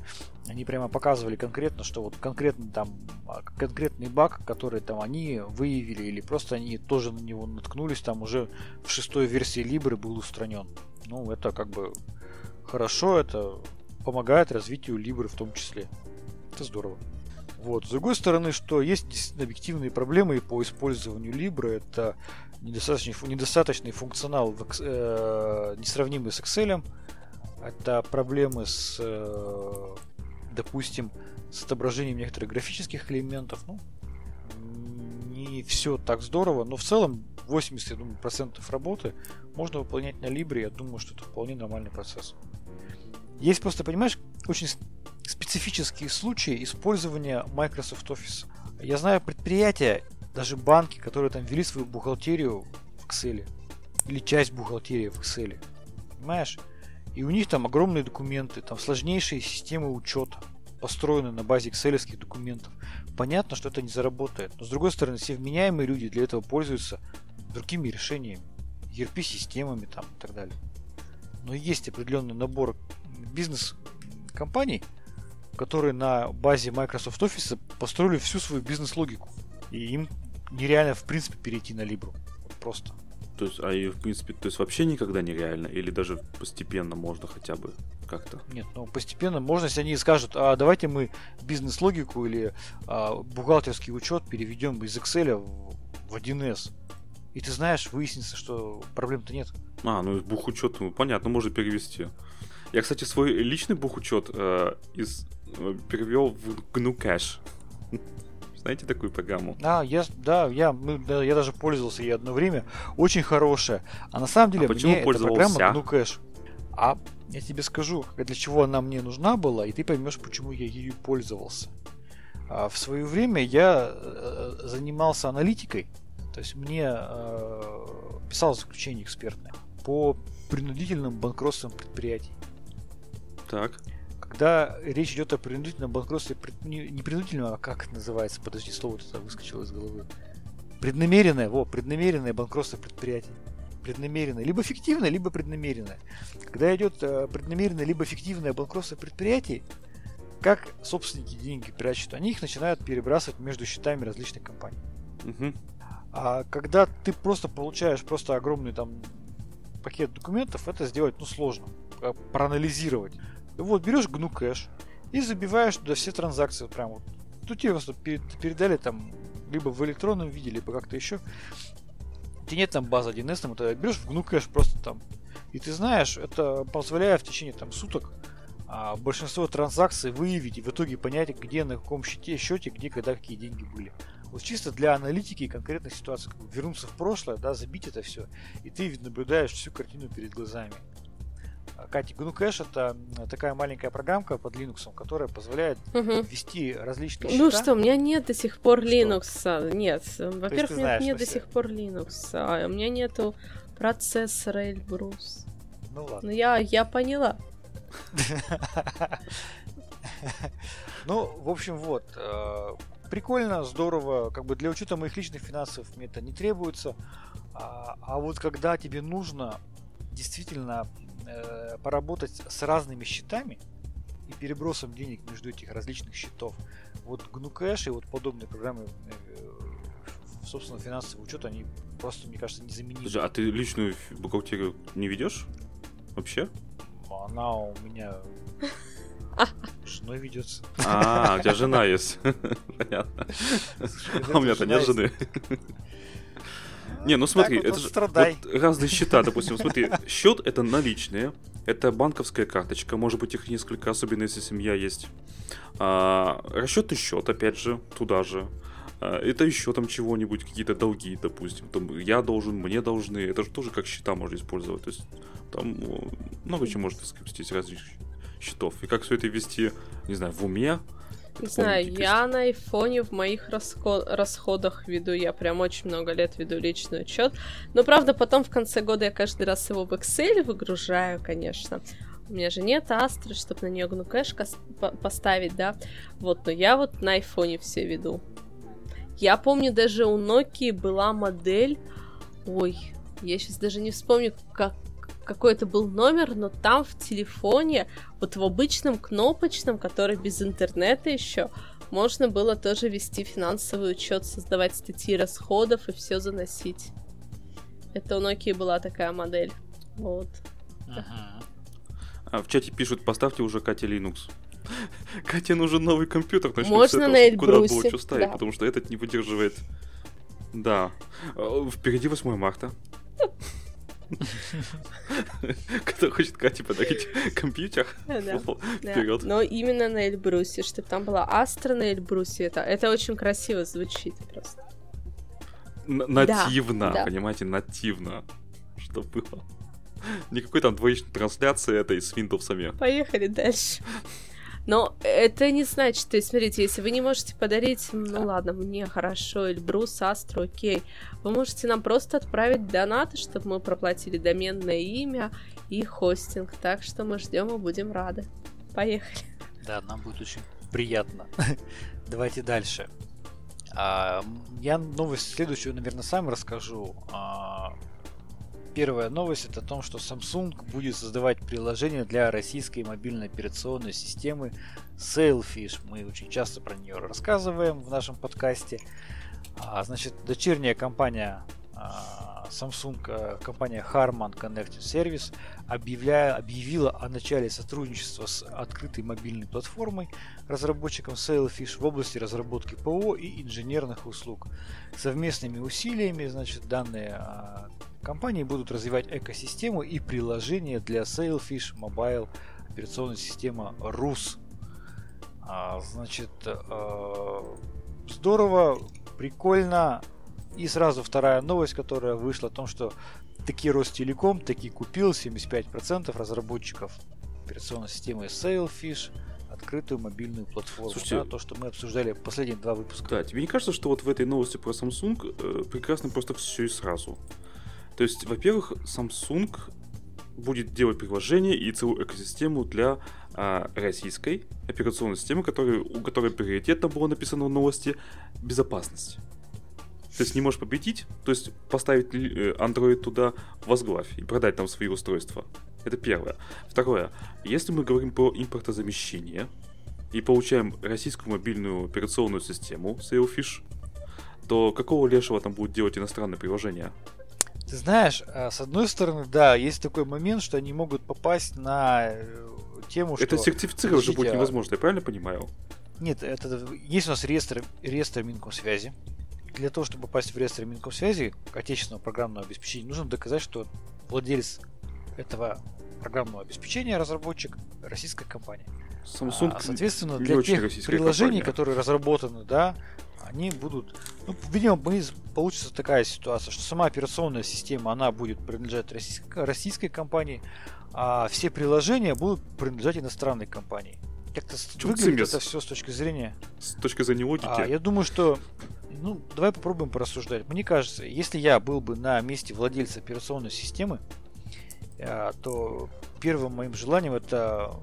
они прямо показывали конкретно, что вот конкретно там а, конкретный баг, который там они выявили, или просто они тоже на него наткнулись, там уже в шестой версии Libre был устранен. Ну, это как бы хорошо, это помогает развитию Libra в том числе. Это здорово. Вот. С другой стороны, что есть действительно объективные проблемы по использованию Libra. Это недостаточный, недостаточный функционал, в, э, несравнимый с Excel. Это проблемы с, э, допустим, с отображением некоторых графических элементов. Ну, не все так здорово, но в целом 80 я думаю, процентов работы можно выполнять на Libre. Я думаю, что это вполне нормальный процесс. Есть просто, понимаешь, очень специфические случаи использования Microsoft Office. Я знаю предприятия, даже банки, которые там вели свою бухгалтерию в Excel. Или часть бухгалтерии в Excel. Понимаешь? И у них там огромные документы, там сложнейшие системы учета, построены на базе excel документов. Понятно, что это не заработает. Но с другой стороны, все вменяемые люди для этого пользуются другими решениями. ERP-системами там и так далее. Но есть определенный набор бизнес-компаний, которые на базе Microsoft Office построили всю свою бизнес-логику. И им нереально, в принципе, перейти на Libra. Вот просто. То есть, а и в принципе, то есть вообще никогда нереально? Или даже постепенно можно хотя бы как-то? Нет, ну постепенно можно, если они скажут, а давайте мы бизнес-логику или а, бухгалтерский учет переведем из Excel в, в 1С. И ты знаешь, выяснится, что проблем-то нет. А, ну бухучет, ну, понятно, можно перевести. Я, кстати, свой личный бухучет э, из, э, перевел в GNU Cache. Знаете такую программу? А, я, да, я, ну, да, я даже пользовался ей одно время. Очень хорошая. А на самом деле а мне эта программа GNU Cache. А я тебе скажу, для чего она мне нужна была, и ты поймешь, почему я ею пользовался. А в свое время я э, занимался аналитикой, то есть мне э, писал заключение экспертное по принудительным банкротством предприятий. Так. Когда речь идет о принудительном банкротстве, не, не принудительном, а как это называется? Подожди, слово это выскочило из головы. Преднамеренное, во, преднамеренное банкротство предприятий. Преднамеренное. Либо фиктивное, либо преднамеренное. Когда идет э, преднамеренное, либо фиктивное банкротство предприятий, как собственники деньги прячут? Они их начинают перебрасывать между счетами различных компаний. Угу. А когда ты просто получаешь просто огромный там пакет документов, это сделать ну сложно. Э, проанализировать. Вот, берешь GNU кэш и забиваешь туда все транзакции. Прям вот. Тут тебе просто передали там либо в электронном виде, либо как-то еще. Тебе нет там базы 1С, там, это берешь в GNU кэш просто там. И ты знаешь, это позволяет в течение там суток а, большинство транзакций выявить и в итоге понять, где на каком счете, счете, где, когда какие деньги были. Вот чисто для аналитики конкретной ситуации, как бы вернуться в прошлое, да, забить это все, и ты наблюдаешь всю картину перед глазами. Катя, GNU Cache это такая маленькая программка под Linux, которая позволяет угу. ввести различные ну счета. Ну что, у меня нет до сих пор что? Linux. Нет, во-первых, у меня нет до сих пор Linux. А у меня нету процессора Эльбрус. Ну ладно. Ну я, я поняла. Ну, в общем, вот. Э, прикольно, здорово. Как бы для учета моих личных финансов мне это не требуется. А, а вот когда тебе нужно действительно э, поработать с разными счетами и перебросом денег между этих различных счетов, вот GNU Cash и вот подобные программы э, собственно, финансовый учет, они просто, мне кажется, незаменимы. А ты личную бухгалтерию не ведешь? Вообще? Она у меня женой ведется. А, у тебя жена есть. Понятно. А у меня-то нет жены. Не, ну смотри, вот это же вот разные счета, допустим, смотри, счет это наличные, это банковская карточка, может быть их несколько, особенно если семья есть. А, расчетный счет, опять же, туда же. А, это еще там чего-нибудь, какие-то долги, допустим. Там я должен, мне должны. Это же тоже как счета можно использовать. То есть там ну, много чего может скрестить различных счетов. И как все это вести, не знаю, в уме, не знаю, я на айфоне в моих расход... расходах веду, я прям очень много лет веду личный учет. Но правда, потом в конце года я каждый раз его в Excel выгружаю, конечно. У меня же нет астры, чтобы на нее GNU кэш поставить, да. Вот, но я вот на айфоне все веду. Я помню, даже у Nokia была модель... Ой, я сейчас даже не вспомню, как, какой это был номер, но там в телефоне, вот в обычном кнопочном, который без интернета еще, можно было тоже вести финансовый учет, создавать статьи расходов и все заносить. Это у Nokia была такая модель. Вот. Ага. А в чате пишут, поставьте уже Кате Linux. Кате нужен новый компьютер, начнем Можно на Эльбрусе. Куда было что ставить, да. потому что этот не выдерживает. Да. Э, впереди 8 марта. Кто хочет Кате подарить компьютер? Вперед. Но именно на Эльбрусе, чтобы там была Астра на Эльбрусе. Это, это очень красиво звучит просто. Нативно, понимаете, нативно. Что было. Никакой там двоичной трансляции этой с винтовсами. Поехали дальше. Но это не значит, то есть, смотрите, если вы не можете подарить, ну ладно, мне хорошо, Эльбрус, Астро, окей, вы можете нам просто отправить донаты, чтобы мы проплатили доменное имя и хостинг. Так что мы ждем и будем рады. Поехали. Да, нам будет очень приятно. Давайте дальше. А, я новость следующую, наверное, сам расскажу. Первая новость это о том, что Samsung будет создавать приложение для российской мобильной операционной системы Sailfish. Мы очень часто про нее рассказываем в нашем подкасте. А, значит, дочерняя компания а, Samsung, а, компания Harman Connected Service объявляя, объявила о начале сотрудничества с открытой мобильной платформой разработчиком Sailfish в области разработки ПО и инженерных услуг. Совместными усилиями, значит, данные компании будут развивать экосистему и приложение для Sailfish Mobile операционная система RUS. А, значит, э, здорово, прикольно. И сразу вторая новость, которая вышла о том, что таки Ростелеком таки купил 75% разработчиков операционной системы Sailfish открытую мобильную платформу. Слушайте, да, то, что мы обсуждали последние два выпуска. Да, тебе не кажется, что вот в этой новости про Samsung э, прекрасно просто все и сразу? То есть, во-первых, Samsung будет делать приложение и целую экосистему для а, российской операционной системы, которой, у которой приоритетно было написано в новости безопасность. То есть не можешь победить, то есть поставить э, Android туда возглавь и продать там свои устройства. Это первое. Второе. Если мы говорим про импортозамещение и получаем российскую мобильную операционную систему Sailfish, то какого лешего там будут делать иностранные приложения? Ты знаешь, а, с одной стороны, да, есть такой момент, что они могут попасть на э, тему, что... Это сертифицировать же будет а невозможно, я правильно понимаю? Нет, это есть у нас реестр, реестр Минкомсвязи. Для того, чтобы попасть в реестр Минкомсвязи, отечественного программного обеспечения, нужно доказать, что владелец этого программного обеспечения, разработчик, российская компания. Samsung а, соответственно, для тех приложений, компания. которые разработаны, да, они будут... Ну, видимо, получится такая ситуация, что сама операционная система, она будет принадлежать российской, российской компании, а все приложения будут принадлежать иностранной компании. Как-то выглядит это все с точки зрения... С точки зрения логики? А, я думаю, что... Ну, давай попробуем порассуждать. Мне кажется, если я был бы на месте владельца операционной системы, а, то первым моим желанием это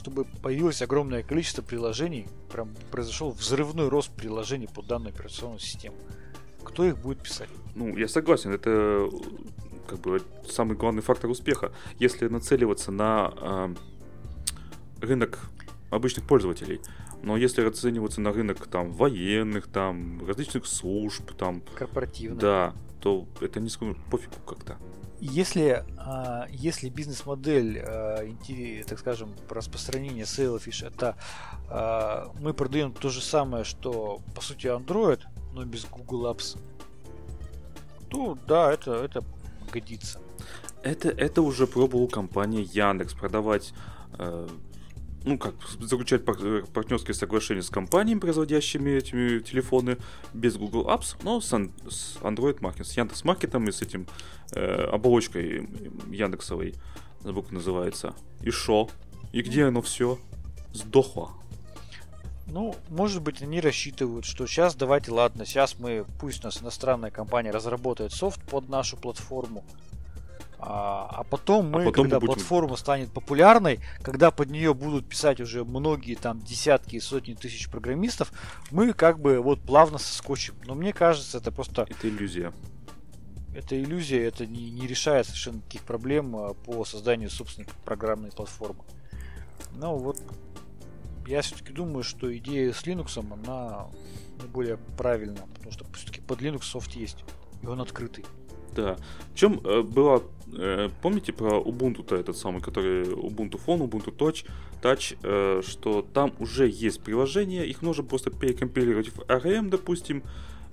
чтобы появилось огромное количество приложений, прям произошел взрывной рост приложений под данную операционную систему. Кто их будет писать? Ну, я согласен, это как бы самый главный фактор успеха. Если нацеливаться на э, рынок обычных пользователей, но если оцениваться на рынок там военных, там различных служб, там корпоративных, да, то это не пофигу как-то. Если, а, если бизнес-модель, а, так скажем, распространения Sailfish, это а, мы продаем то же самое, что по сути Android, но без Google Apps, то да, это, это годится. Это, это уже пробовала компания Яндекс продавать э, ну как, заключать э, партнерские соглашения с компаниями, производящими эти телефоны без Google Apps, но с, с Android Market, с Яндекс Маркетом и с этим э, оболочкой Яндексовой, забыл как называется. И шо? И где оно все? Сдохло. Ну, может быть, они рассчитывают, что сейчас давайте, ладно, сейчас мы, пусть у нас иностранная компания разработает софт под нашу платформу, а, а потом мы, а потом когда мы будем... платформа станет популярной, когда под нее будут писать уже многие там десятки и сотни тысяч программистов, мы как бы вот плавно соскочим. Но мне кажется, это просто... Это иллюзия. Это иллюзия, это не, не решает совершенно никаких проблем а, по созданию собственной программной платформы. Ну вот, я все-таки думаю, что идея с Linux, она более правильная, потому что все-таки под Linux софт есть, и он открытый. Да. В чем э, была, э, помните про Ubuntu-то этот самый, который Ubuntu Phone, Ubuntu Touch, Touch, э, что там уже есть приложения, их нужно просто перекомпилировать в ARM, допустим,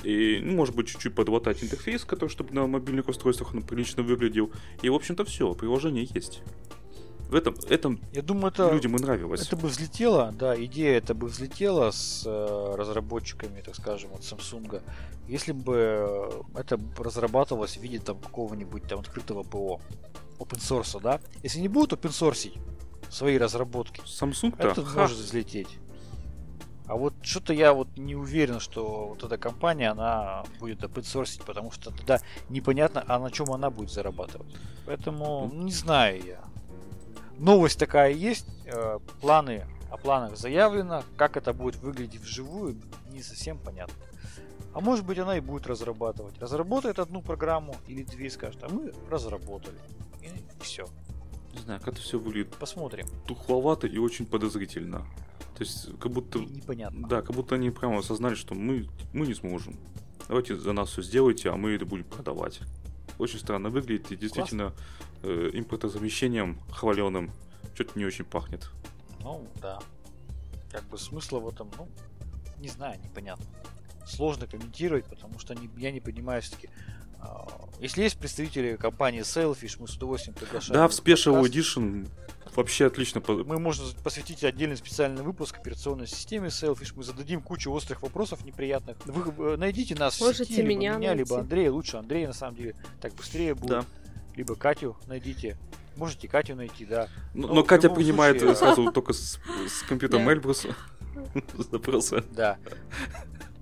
и, ну, может быть, чуть-чуть подлатать интерфейс, который, чтобы на мобильных устройствах он прилично выглядел. И, в общем-то, все, приложение есть. В этом, этом Я думаю, это, людям и нравилось. Это бы взлетело, да, идея это бы взлетела с э, разработчиками, так скажем, от Samsung, если бы это разрабатывалось в виде там какого-нибудь там открытого ПО, open source, да. Если не будут open source свои разработки, Samsung это ха. может взлететь. А вот что-то я вот не уверен, что вот эта компания, она будет source, потому что тогда непонятно, а на чем она будет зарабатывать. Поэтому не знаю я новость такая есть, э, планы о планах заявлено, как это будет выглядеть вживую, не совсем понятно. А может быть она и будет разрабатывать. Разработает одну программу или две и скажет, а мы разработали. И все. Не знаю, как это все выглядит. Посмотрим. Тухловато и очень подозрительно. То есть, как будто... Непонятно. Да, как будто они прямо осознали, что мы, мы не сможем. Давайте за нас все сделайте, а мы это будем продавать. Очень странно выглядит и действительно э, импортозамещением хваленым что-то не очень пахнет. Ну, да. Как бы смысла в этом, ну, не знаю, непонятно. Сложно комментировать, потому что не, я не понимаю все-таки. Э, если есть представители компании Sailfish, мы с удовольствием приглашаем. Да, в Special Edition вообще отлично. Мы можем посвятить отдельный специальный выпуск операционной системе Sailfish. Мы зададим кучу острых вопросов неприятных. Вы э, найдите нас Можете в сети, либо меня, меня либо Андрея. Лучше Андрея, на самом деле. Так быстрее будет. Да. Либо Катю найдите. Можете Катю найти, да. Но, но, но Катя принимает случае... сразу только с, с компьютером Эльбруса запросы. Да.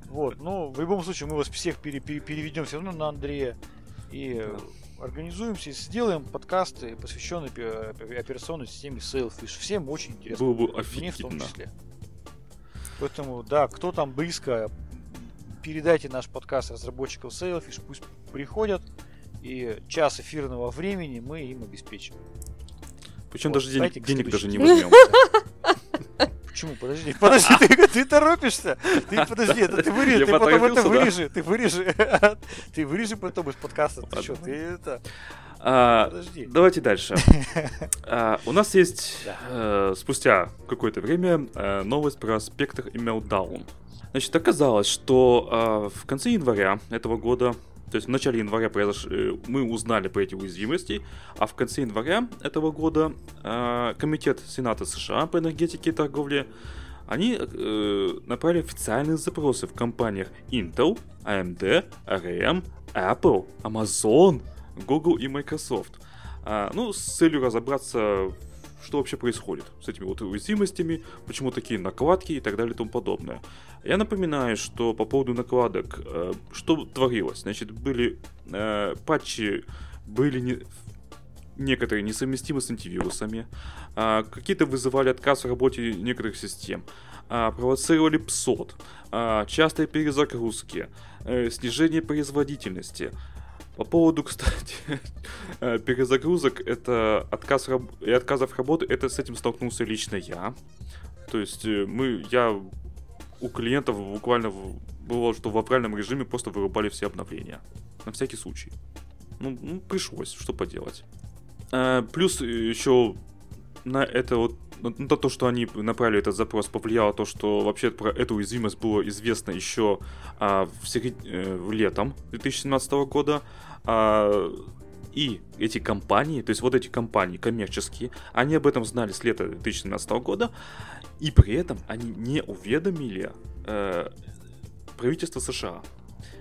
Вот, ну, в любом случае, мы вас всех пере, пере, переведем все равно на Андрея. И организуемся и сделаем подкасты, посвященные операционной системе Sailfish. Всем очень интересно. Было бы Мне в том офигенно. числе. Поэтому, да, кто там близко, передайте наш подкаст разработчикам Sailfish, пусть приходят, и час эфирного времени мы им обеспечим. Причем Вот, даже денег, денег даже не возьмем. Почему? Подожди, подожди, ты, ты торопишься. Ты подожди, это ты вырежи, ты потом это вырежи, ты вырежи. Ты вырежи потом из подкаста. Ты что, ты это... А, Подожди. Давайте дальше. А, У нас есть Да. э, спустя какое-то время э, новость про Spectre и Meltdown. Значит, оказалось, что э, в конце января этого года, то есть в начале января произош... э, мы узнали про эти уязвимости, а в конце января этого года э, Комитет Сената США по энергетике и торговле они э, направили официальные запросы в компаниях Intel, AMD, ARM, Apple, Amazon, Google и Microsoft. А, ну, с целью разобраться, что вообще происходит с этими вот уязвимостями, почему такие накладки и так далее и тому подобное. Я напоминаю, что по поводу накладок, э, что творилось. Значит, были э, патчи, были не- некоторые несовместимы с антивирусами, а, какие-то вызывали отказ в работе некоторых систем, а, провоцировали псот, а, частые перезагрузки, э, снижение производительности. По поводу, кстати, э, перезагрузок, это отказ раб- и отказов работы, это с этим столкнулся лично я. То есть э, мы, я у клиентов буквально было, что в авральном режиме просто вырубали все обновления. На всякий случай. Ну, ну, пришлось, что поделать. Э, плюс еще на это вот на на то, что они направили этот запрос, повлияло то, что вообще про эту уязвимость было известно еще а, в серед- э, летом 2017 года. А, и эти компании, то есть вот эти компании коммерческие, они об этом знали с лета 2017 года, и при этом они не уведомили э, правительство США.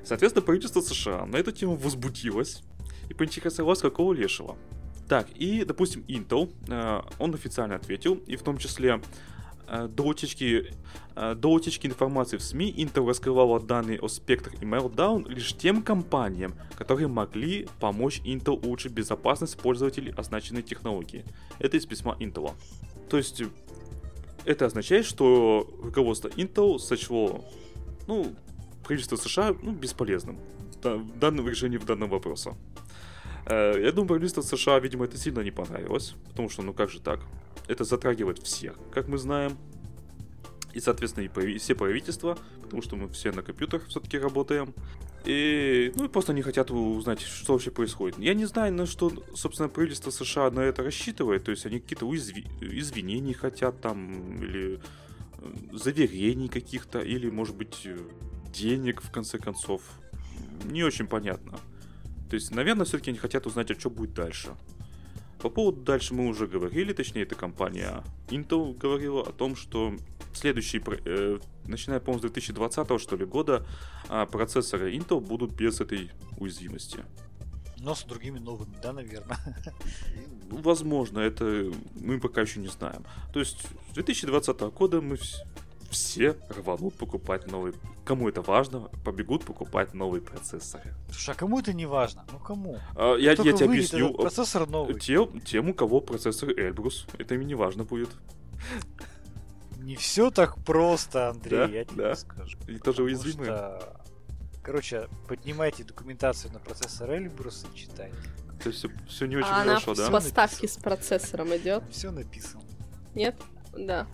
Соответственно, правительство США на эту тему возбудилось и поинтересовалось, какого лешего. Так, и, допустим, Intel, э, он официально ответил, и в том числе э, до утечки, э, до утечки информации в СМИ Intel раскрывала данные о Spectre и Meltdown лишь тем компаниям, которые могли помочь Intel улучшить безопасность пользователей означенной технологии. Это из письма Intel. То есть, это означает, что руководство Intel сочло, ну, правительство США, ну, бесполезным в данном решении в данном вопросе. Э, Я думаю, правительство США, видимо, это сильно не понравилось, потому что, ну как же так? Это затрагивает всех, как мы знаем. И, соответственно, и все правительства, потому что мы все на компьютерах все-таки работаем. И, ну, и просто не хотят узнать, что вообще происходит. Я не знаю, на что, собственно, правительство США на это рассчитывает. То есть они какие-то уязви- извинений хотят там, или э, заверений каких-то, или, может быть, денег, в конце концов. Не очень понятно. То есть, наверное, все-таки они хотят узнать, а что будет дальше. По поводу дальше мы уже говорили, точнее, эта компания Intel говорила о том, что следующий, э, начиная, по-моему, с 2020 что ли года, а, процессоры Intel будут без этой уязвимости. Но с другими новыми, да, наверное. Возможно, это мы пока еще не знаем. То есть с 2020 года мы все рванут покупать новые. Кому это важно, побегут покупать новые процессоры. Слушай, а кому это не важно? Ну кому? А, я, я тебе объясню. этот процессор новый. Те- тем, у кого процессор Эльбрус, это им не важно будет. Не все так просто, Андрей, Да, я тебе да. скажу. И тоже уязвимые. что, Короче, поднимайте документацию на процессор Эльбрус и читайте. То есть все, не очень а она хорошо, в да? поставке с процессором идет? Все написано. Нет? Да.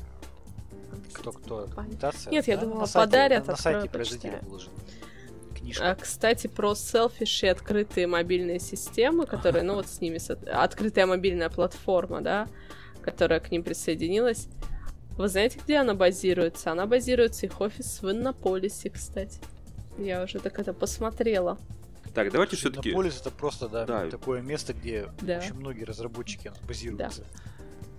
Кто-кто? Документация? Нет, я Да, думала, на сайте- подарят, На, на сайте почитаю. выложена. Книжка. А, кстати, про селфиш и открытые мобильные системы, которые, ну вот с ними, открытая мобильная платформа, да, которая к ним присоединилась. Вы знаете, где она базируется? Она базируется их офис в Иннополисе, кстати. Я уже так это посмотрела. Так, давайте все-таки... Иннополис это просто, да, Да. такое место, где Да. очень многие разработчики базируются.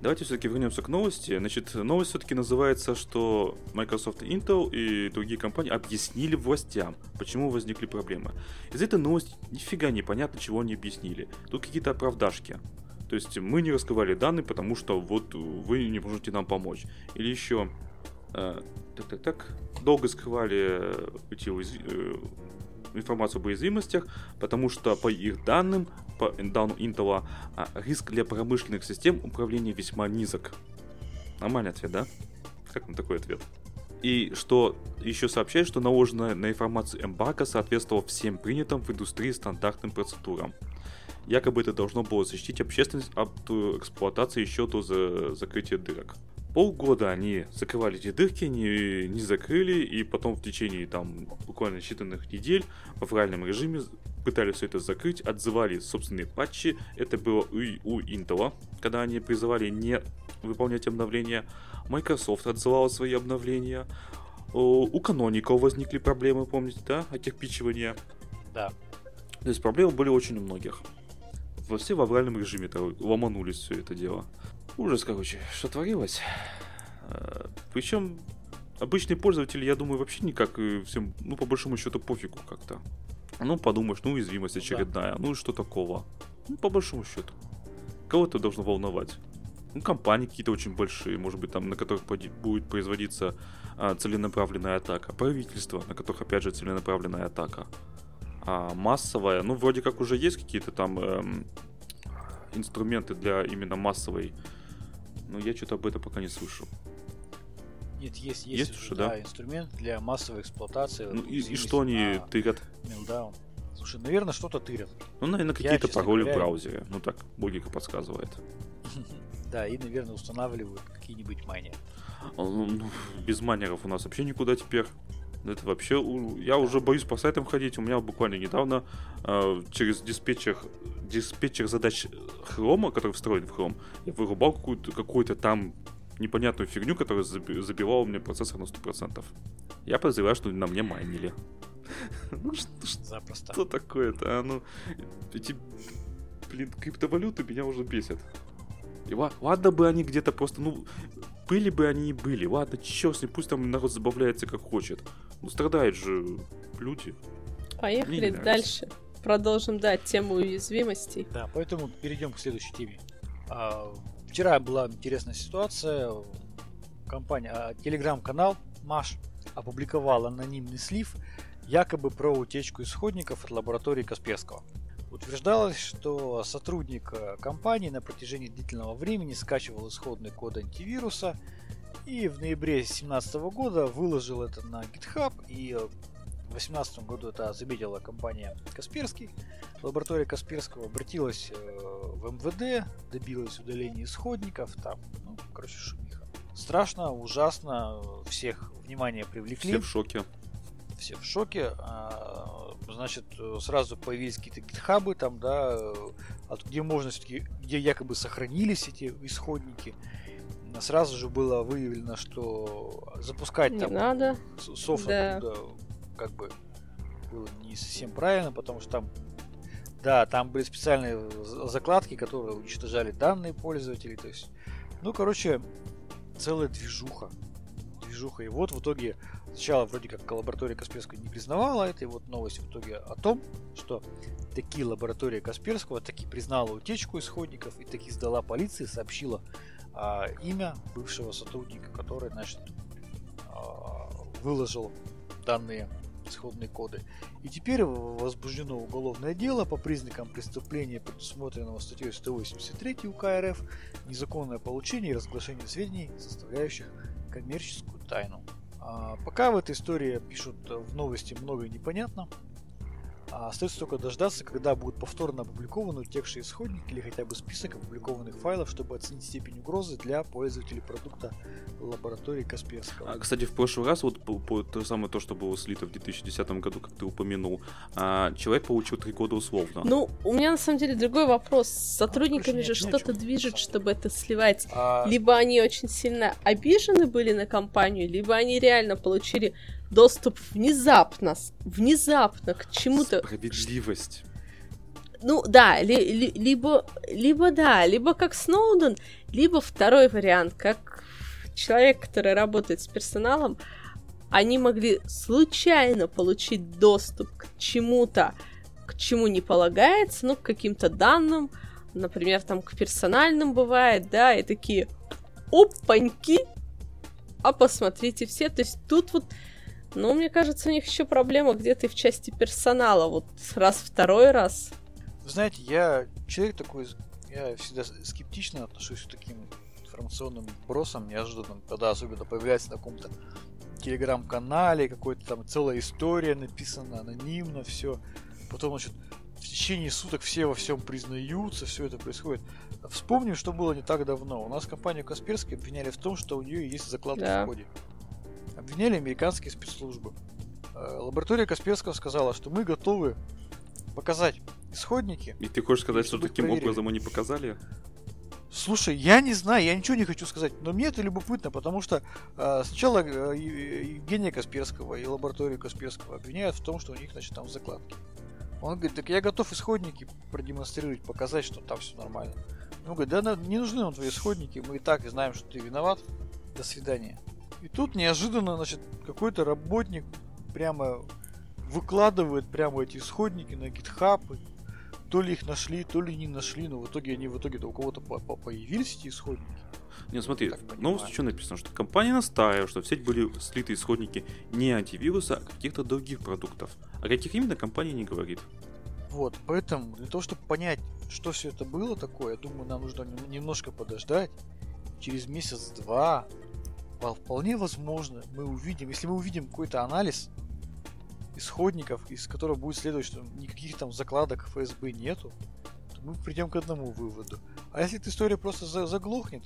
Давайте все-таки вернемся к новости. Значит, новость все-таки называется, что Microsoft, Intel и другие компании объяснили властям, почему возникли проблемы. Из этой новости нифига не понятно, чего они объяснили. Тут какие-то оправдашки. То есть мы не раскрывали данные, потому что вот вы не можете нам помочь. Или еще... э, так, так, так. Долго скрывали э, эти э, информацию об уязвимостях, потому что по их данным, по данным Intel, а, риск для промышленных систем управления весьма низок. Нормальный ответ, да? Как вам такой ответ? И что еще сообщает, что наложенная на информацию эмбарго соответствовала всем принятым в индустрии стандартным процедурам. Якобы это должно было защитить общественность от эксплуатации еще до за закрытия дырок. Полгода они закрывали эти дырки, не, не закрыли, и потом в течение там буквально считанных недель в авральном режиме пытались все это закрыть, отзывали собственные патчи. Это было и у Intel, когда они призывали не выполнять обновления. Microsoft отзывала свои обновления. У Canonical возникли проблемы, помните, да, окирпичивания? Да. То есть проблемы были очень у многих. Во все в авральном режиме ломанулись все это дело. Ужас, короче, что творилось. А, Причем обычные пользователи, я думаю, вообще никак всем, ну, по большому счету, пофигу как-то. Ну, подумаешь, ну, уязвимость очередная, ну и что такого? Ну, по большому счету. Кого это должно волновать? Ну, компании какие-то очень большие, может быть, там, на которых будет производиться а, целенаправленная атака. Правительство, на которых, опять же, целенаправленная атака. А массовая, ну, вроде как уже есть какие-то там эм, инструменты для именно массовой но я что-то об этом пока не слышал. Нет, есть, есть, есть уже, да, да, инструмент для массовой эксплуатации. Ну и, и что они тырят? Мелдаун. Слушай, наверное, что-то тырят. Ну, наверное, какие-то пароли говоря... в браузере. Ну так, логика подсказывает. Да, и, наверное, устанавливают какие-нибудь майнеры. А, ну, ну, без майнеров у нас вообще никуда теперь. Это вообще... Я уже боюсь по сайтам ходить. У меня буквально недавно э, через диспетчер, диспетчер задач Chrome, который встроен в Chrome, я вырубал какую-то, какую-то там непонятную фигню, которая забивала мне процессор на 100%. Я подозреваю, что на мне майнили. Ну что, Запросто. что такое-то? А ну, эти, блин, криптовалюты меня уже бесят. И ладно бы они где-то просто, ну, были бы они и были. Ладно, черт с ним, пусть там народ забавляется как хочет. Ну, страдают же люди. Поехали дальше. Продолжим, да, тему уязвимостей. Да, поэтому перейдем к следующей теме. А, вчера была интересная ситуация. Компания, а, телеграм-канал Маш опубликовал анонимный слив якобы про утечку исходников от лаборатории Касперского. Утверждалось, что сотрудник э, компании на протяжении длительного времени скачивал исходный код антивируса и в ноябре 2017 года выложил это на GitHub и в 2018 году это заметила компания Касперский. Лаборатория Касперского обратилась э, в МВД, добилась удаления исходников, там, ну, короче, шумиха. Страшно, ужасно, всех внимание привлекли. Все в шоке. Все в шоке. А, значит, э, сразу появились какие-то гитхабы там, да, э, где можно все-таки, где якобы сохранились эти исходники. Сразу же было выявлено, что запускать не там надо. софт да. оттуда как бы было не совсем правильно, потому что там да, там были специальные закладки, которые уничтожали данные пользователей. То есть, ну, короче, целая движуха. Движуха. И вот в итоге Сначала вроде как лаборатория Касперского не признавала это, и вот новость в итоге о том, что таки лаборатория Касперского таки признала утечку исходников и таки сдала полиции, сообщила а, имя бывшего сотрудника, который, значит, а, выложил данные исходные коды. И теперь возбуждено уголовное дело по признакам преступления, предусмотренного статьей 183 УК РФ, незаконное получение и разглашение сведений, составляющих коммерческую тайну. А, пока в этой истории пишут в новости много непонятно. А остается только дождаться, когда будут повторно опубликованы утекшие исходники или хотя бы список опубликованных файлов, чтобы оценить степень угрозы для пользователей продукта лаборатории Касперского. А, кстати, в прошлый раз, вот по, по, то самое то, что было слито в 2010 году, как ты упомянул, а, человек получил три года условно. Ну, у меня на самом деле другой вопрос. С сотрудниками а, же что-то движет, чтобы это сливать. А... Либо они очень сильно обижены были на компанию, либо они реально получили доступ внезапно, внезапно к чему-то. Справедливость. Ну да, ли, ли, либо, либо да, либо как Сноуден, либо второй вариант, как человек, который работает с персоналом, они могли случайно получить доступ к чему-то, к чему не полагается, ну, к каким-то данным, например, там к персональным бывает, да, и такие опаньки, а посмотрите все, то есть тут вот Ну, мне кажется, у них еще проблема где-то и в части персонала. Вот раз второй раз. Вы знаете, я человек такой, я всегда скептично отношусь к таким информационным бросам неожиданным, когда особенно появляется на каком-то телеграм-канале, какой-то там целая история написана анонимно, все. Потом, значит, в течение суток все во всем признаются, все это происходит. Вспомним, что было не так давно. У нас компанию Касперский обвиняли в том, что у нее есть закладки да. в ходе. Обвиняли американские спецслужбы. Э, лаборатория Касперского сказала, что мы готовы показать исходники. И ты хочешь сказать, что таким проверили. образом они показали? Слушай, я не знаю, я ничего не хочу сказать, но мне это любопытно, потому что э, сначала э, Евгения Касперского и лабораторию Касперского обвиняют в том, что у них, значит, там закладки. Он говорит, так я готов исходники продемонстрировать, показать, что там все нормально. Он говорит, да не нужны нам твои исходники, мы и так знаем, что ты виноват. До свидания. И тут неожиданно, значит, какой-то работник прямо выкладывает прямо эти исходники на GitHub. То ли их нашли, то ли не нашли, но в итоге они в итоге у кого-то появились эти исходники. Не, смотри, в новости что написано, что компания настаивает, что в сеть были слиты исходники не антивируса, а каких-то других продуктов. А каких именно компания не говорит. Вот, поэтому для того, чтобы понять, что все это было такое, я думаю, нам нужно немножко подождать. Через месяц-два вполне возможно мы увидим, если мы увидим какой-то анализ исходников, из которого будет следовать, что никаких там закладок ФСБ нету, то мы придем к одному выводу. А если эта история просто заглохнет,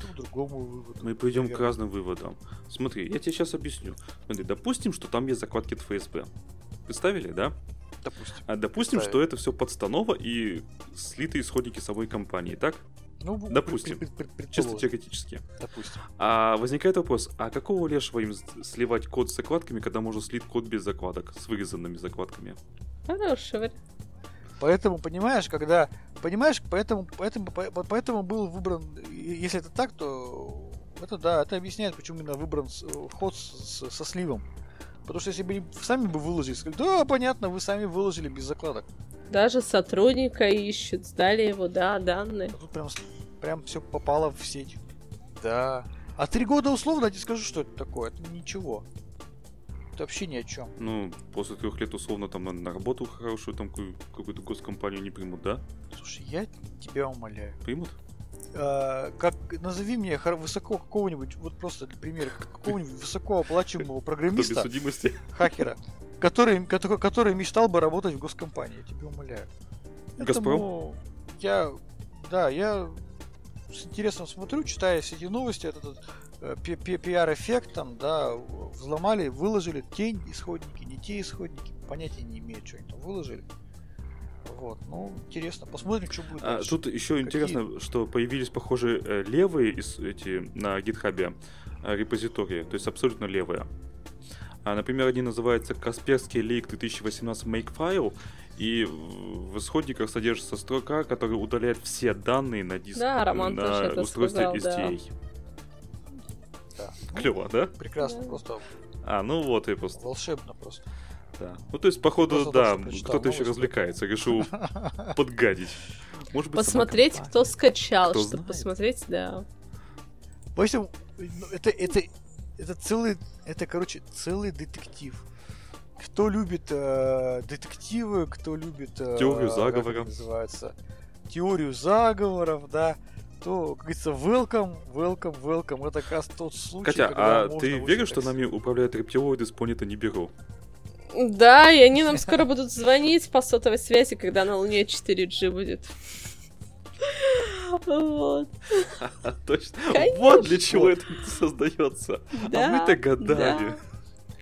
то к другому выводу. Мы придем к разным выводам. Смотри, я тебе сейчас объясню. Смотри, допустим, что там есть закладки от ФСБ. Представили, да? Допустим. А допустим, что это все подстанова и слитые исходники самой компании, так? Ну, допустим, при, при, при, чисто теоретически. Допустим. А возникает вопрос, а какого лешего им сливать код с закладками, когда можно слить код без закладок, с вырезанными закладками? Хороший вариант. Поэтому, понимаешь, когда... Понимаешь, поэтому, поэтому, поэтому был выбран... Если это так, то это да, это объясняет, почему именно выбран вход с, с, со сливом. Потому что если бы они сами бы выложили, сказали, да, понятно, вы сами выложили без закладок. Даже сотрудника ищут, сдали его, да, данные. А тут прям, прям все попало в сеть. Да. А три года условно, я тебе скажу, что это такое. Это ничего. Это вообще ни о чем. Ну, после трех лет условно там на, на работу хорошую, там какую-то госкомпанию не примут, да? Слушай, я тебя умоляю. Примут? Э, как назови мне высоко какого-нибудь, вот просто для примера, какого-нибудь высокооплачиваемого программиста, хакера, который, который, который мечтал бы работать в госкомпании, я тебя умоляю. Газпром? Я, да, я с интересом смотрю, читая все эти новости, этот, этот пиар-эффект там, да, взломали, выложили тень исходники, не те исходники, понятия не имеют, что они там выложили. Вот, ну, интересно, посмотрим, что будет. А, тут еще Какие... интересно, что появились, похоже, э, левые из, эти, на гитхабе э, репозитории, то есть абсолютно левые. А, например, один называется Касперский лейк 2018 Makefile, и в исходниках содержится строка, которая удаляет все данные на диск да, Роман на устройстве сказал, STA. Да. Клево, да? Прекрасно, да. просто. А, ну вот и просто. Волшебно просто. Да. Ну, то есть, походу, да, кто-то еще развлекается, решил подгадить. Может быть, Посмотреть, кто скачал, кто чтобы посмотреть, да. В общем, ну, это, это, это целый, это, короче, целый детектив. Кто любит э, детективы, кто любит... Э, Теорию заговоров. называется? Теорию заговоров, да то, как говорится, welcome, welcome, welcome. Это как раз тот случай, Катя, а ты веришь, что нами управляют рептилоиды с Понята Ниберу? Да, и они нам скоро будут звонить по сотовой связи, когда на Луне 4G будет. Вот. Точно. Вот для чего это создается. А мы-то гадали.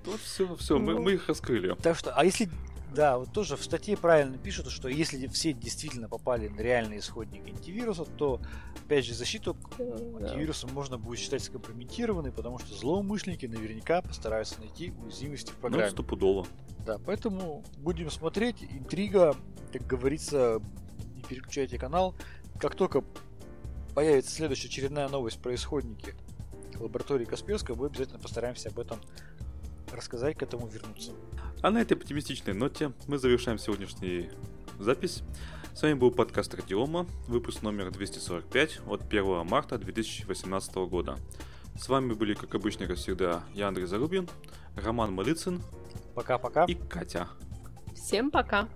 Вот все, все, мы, мы их раскрыли. Так что, а если да, вот тоже в статье правильно пишут, что если все действительно попали на реальный исходник антивируса, то, опять же, защиту антивирусом можно будет считать скомпрометированной, потому что злоумышленники наверняка постараются найти уязвимости в ну, программе. Ну, стопудово. Да, поэтому будем смотреть. Интрига, как говорится, не переключайте канал. Как только появится следующая очередная новость про исходники лаборатории Касперского, мы обязательно постараемся об этом рассказать, к этому вернуться. А на этой оптимистичной ноте мы завершаем сегодняшний запись. С вами был подкаст Радиома, выпуск номер 245 от 1 марта 2018 года. С вами были, как обычно, как всегда, я Андрей Зарубин, Роман Малыцин Пока-пока. и Катя. Всем пока.